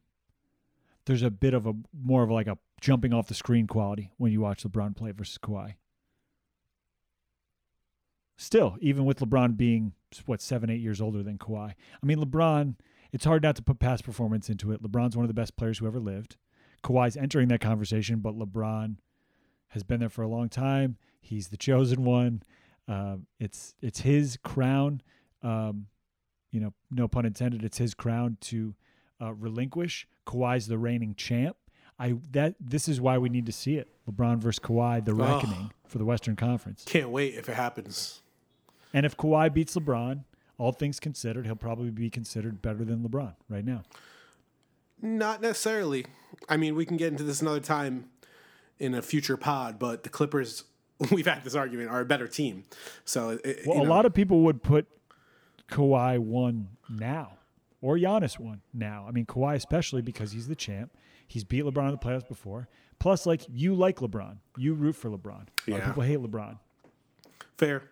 there's a bit of a more of like a jumping off the screen quality when you watch LeBron play versus Kawhi. Still, even with LeBron being what seven, eight years older than Kawhi, I mean LeBron. It's hard not to put past performance into it. LeBron's one of the best players who ever lived. Kawhi's entering that conversation, but LeBron has been there for a long time. He's the chosen one. Uh, it's it's his crown. Um, you know, no pun intended. It's his crown to uh, relinquish. Kawhi's the reigning champ. I that this is why we need to see it. LeBron versus Kawhi, the reckoning for the Western Conference. Can't wait if it happens. And if Kawhi beats LeBron, all things considered, he'll probably be considered better than LeBron right now. Not necessarily. I mean, we can get into this another time in a future pod, but the Clippers, we've had this argument, are a better team. So, it, Well, a know, lot of people would put Kawhi one now or Giannis one now. I mean, Kawhi especially because he's the champ. He's beat LeBron in the playoffs before. Plus, like you like LeBron, you root for LeBron. A lot Yeah. of people hate LeBron. fair.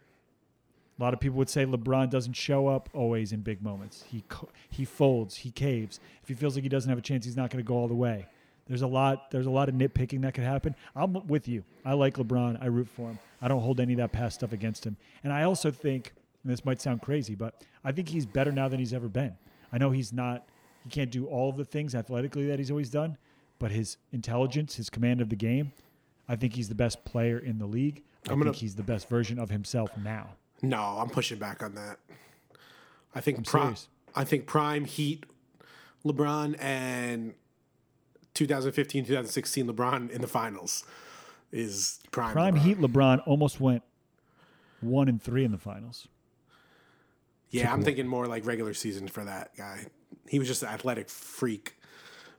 A lot of people would say LeBron doesn't show up always in big moments. He he folds, he caves. If he feels like he doesn't have a chance, he's not going to go all the way. There's a lot. There's a lot of nitpicking that could happen. I'm with you. I like LeBron. I root for him. I don't hold any of that past stuff against him. And I also think And this might sound crazy, but I think he's better now than he's ever been. I know he's not, he can't do all of the things athletically that he's always done, but his intelligence, his command of the game, I think he's the best player in the league. I I'm gonna- think he's the best version of himself now. No, I'm pushing back on that. I think I'm prime. I think prime Heat, LeBron, and 2015, 2016 LeBron in the finals is prime. Prime LeBron. Heat LeBron almost went one and three in the finals. Yeah, I'm thinking more like regular season for that guy. He was just an athletic freak.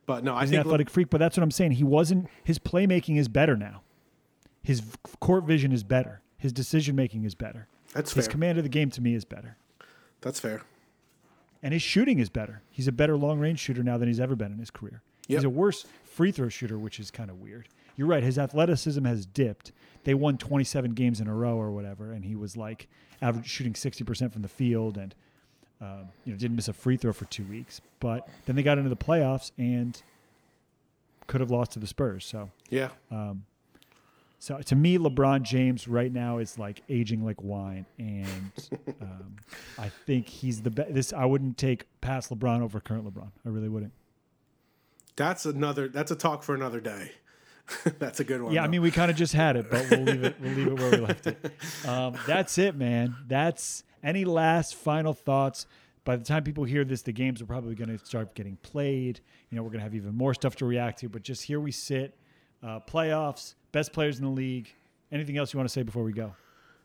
But no, I He's an think Le- athletic freak, but that's what I'm saying. He wasn't. His playmaking is better now. His court vision is better. His decision making is better. that's fair. His fair. command of the game to me is better, That's fair. and his shooting is better. He's a better long range shooter now than he's ever been in his career. He's a worse free throw shooter, which is kind of weird. You're right. His athleticism has dipped. They won 27 games in a row or whatever, and he was like average shooting 60% from the field and um, you know didn't miss a free throw for two weeks. But then they got into the playoffs and could have lost to the Spurs. So Yeah. so to me, LeBron James right now is like aging like wine, and um, I think he's the best. This I wouldn't take past LeBron over current LeBron. I really wouldn't. That's another that's a talk for another day. that's a good one. Yeah, I mean we kind of just had it, but we'll leave it. We'll leave it where we left it. Um, that's it, man. That's any last final thoughts. By the time people hear this, the games are probably going to start getting played. You know, we're going to have even more stuff to react to. But just here we sit, uh, playoffs, best players in the league. Anything else you want to say before we go?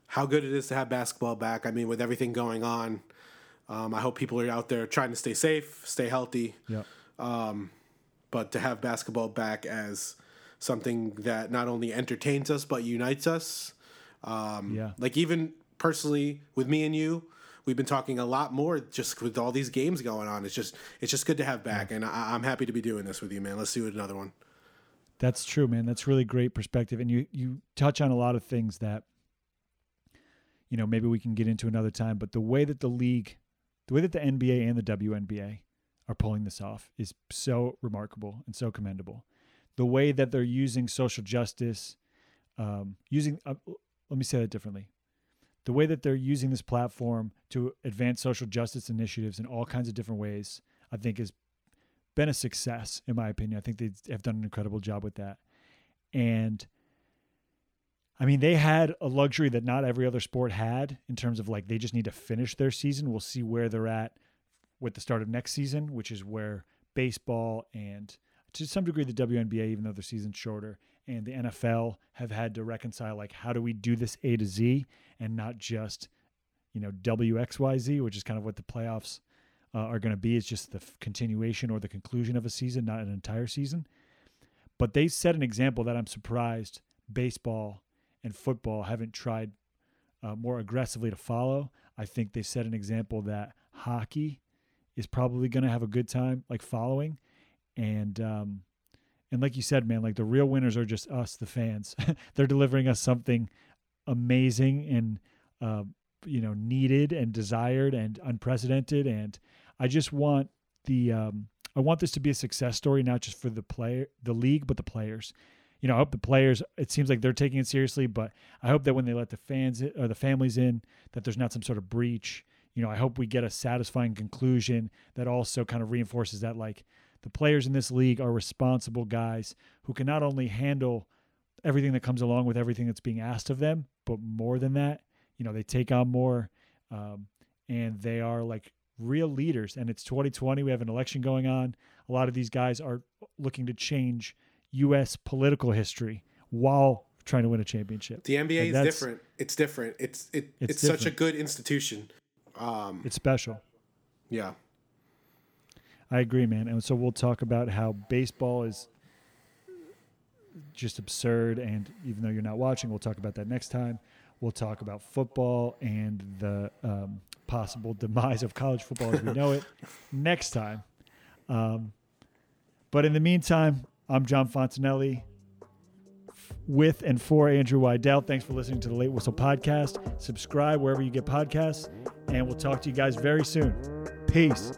how good it is to have basketball back. I mean, with everything going on, um, I hope people are out there trying to stay safe, stay healthy, Yeah. but to have basketball back as something that not only entertains us but unites us. Um, Yeah. Like even personally with me and you, we've been talking a lot more just with all these games going on. It's just it's just good to have back, and I, I'm happy to be doing this with you, man. Let's do another one. That's true, man. That's really great perspective, and you you touch on a lot of things that you know maybe we can get into another time. But the way that the league, the way that the NBA and the WNBA are pulling this off is so remarkable and so commendable. The way that they're using social justice, um, using uh, let me say that differently. The way that they're using this platform to advance social justice initiatives in all kinds of different ways, I think is been a success in my opinion. I think they have done an incredible job with that. And I mean, they had a luxury that not every other sport had in terms of like they just need to finish their season. We'll see where they're at with the start of next season, which is where baseball and to some degree the WNBA, even though their season's shorter, and the NFL have had to reconcile like how do we do this A to Z and not just you know WXYZ, which is kind of what the playoffs uh, are going to be. It's just the f- continuation or the conclusion of a season, not an entire season. But they set an example that I'm surprised baseball and football haven't tried uh, more aggressively to follow. I think they set an example that hockey is probably going to have a good time like following, and um, and like you said, man, like the real winners are just us, the fans. They're delivering us something amazing and uh, you know needed and desired and unprecedented. And I just want the um, I want this to be a success story, not just for the player, the league, but the players. You know, I hope the players. It seems like they're taking it seriously, but I hope that when they let the fans in, or the families in, that there's not some sort of breach. You know, I hope we get a satisfying conclusion that also kind of reinforces that like the players in this league are responsible guys who can not only handle everything that comes along with everything that's being asked of them, but more than that, you know, they take on more, um, and they are like real leaders. And it's 2020. We have an election going on. A lot of these guys are looking to change U.S. political history while trying to win a championship. The NBA is different. It's different. It's it, It's it's, such a good institution. Um, It's special. yeah. I agree, man. And so we'll talk about how baseball is just absurd. And even though you're not watching, we'll talk about that next time. We'll talk about football and the um, possible demise of college football as we know it next time. Um, but in the meantime, I'm John Fontanelli with and for Andrew Wydell. Thanks for listening to the Late Whistle podcast. Subscribe wherever you get podcasts, and we'll talk to you guys very soon. Peace.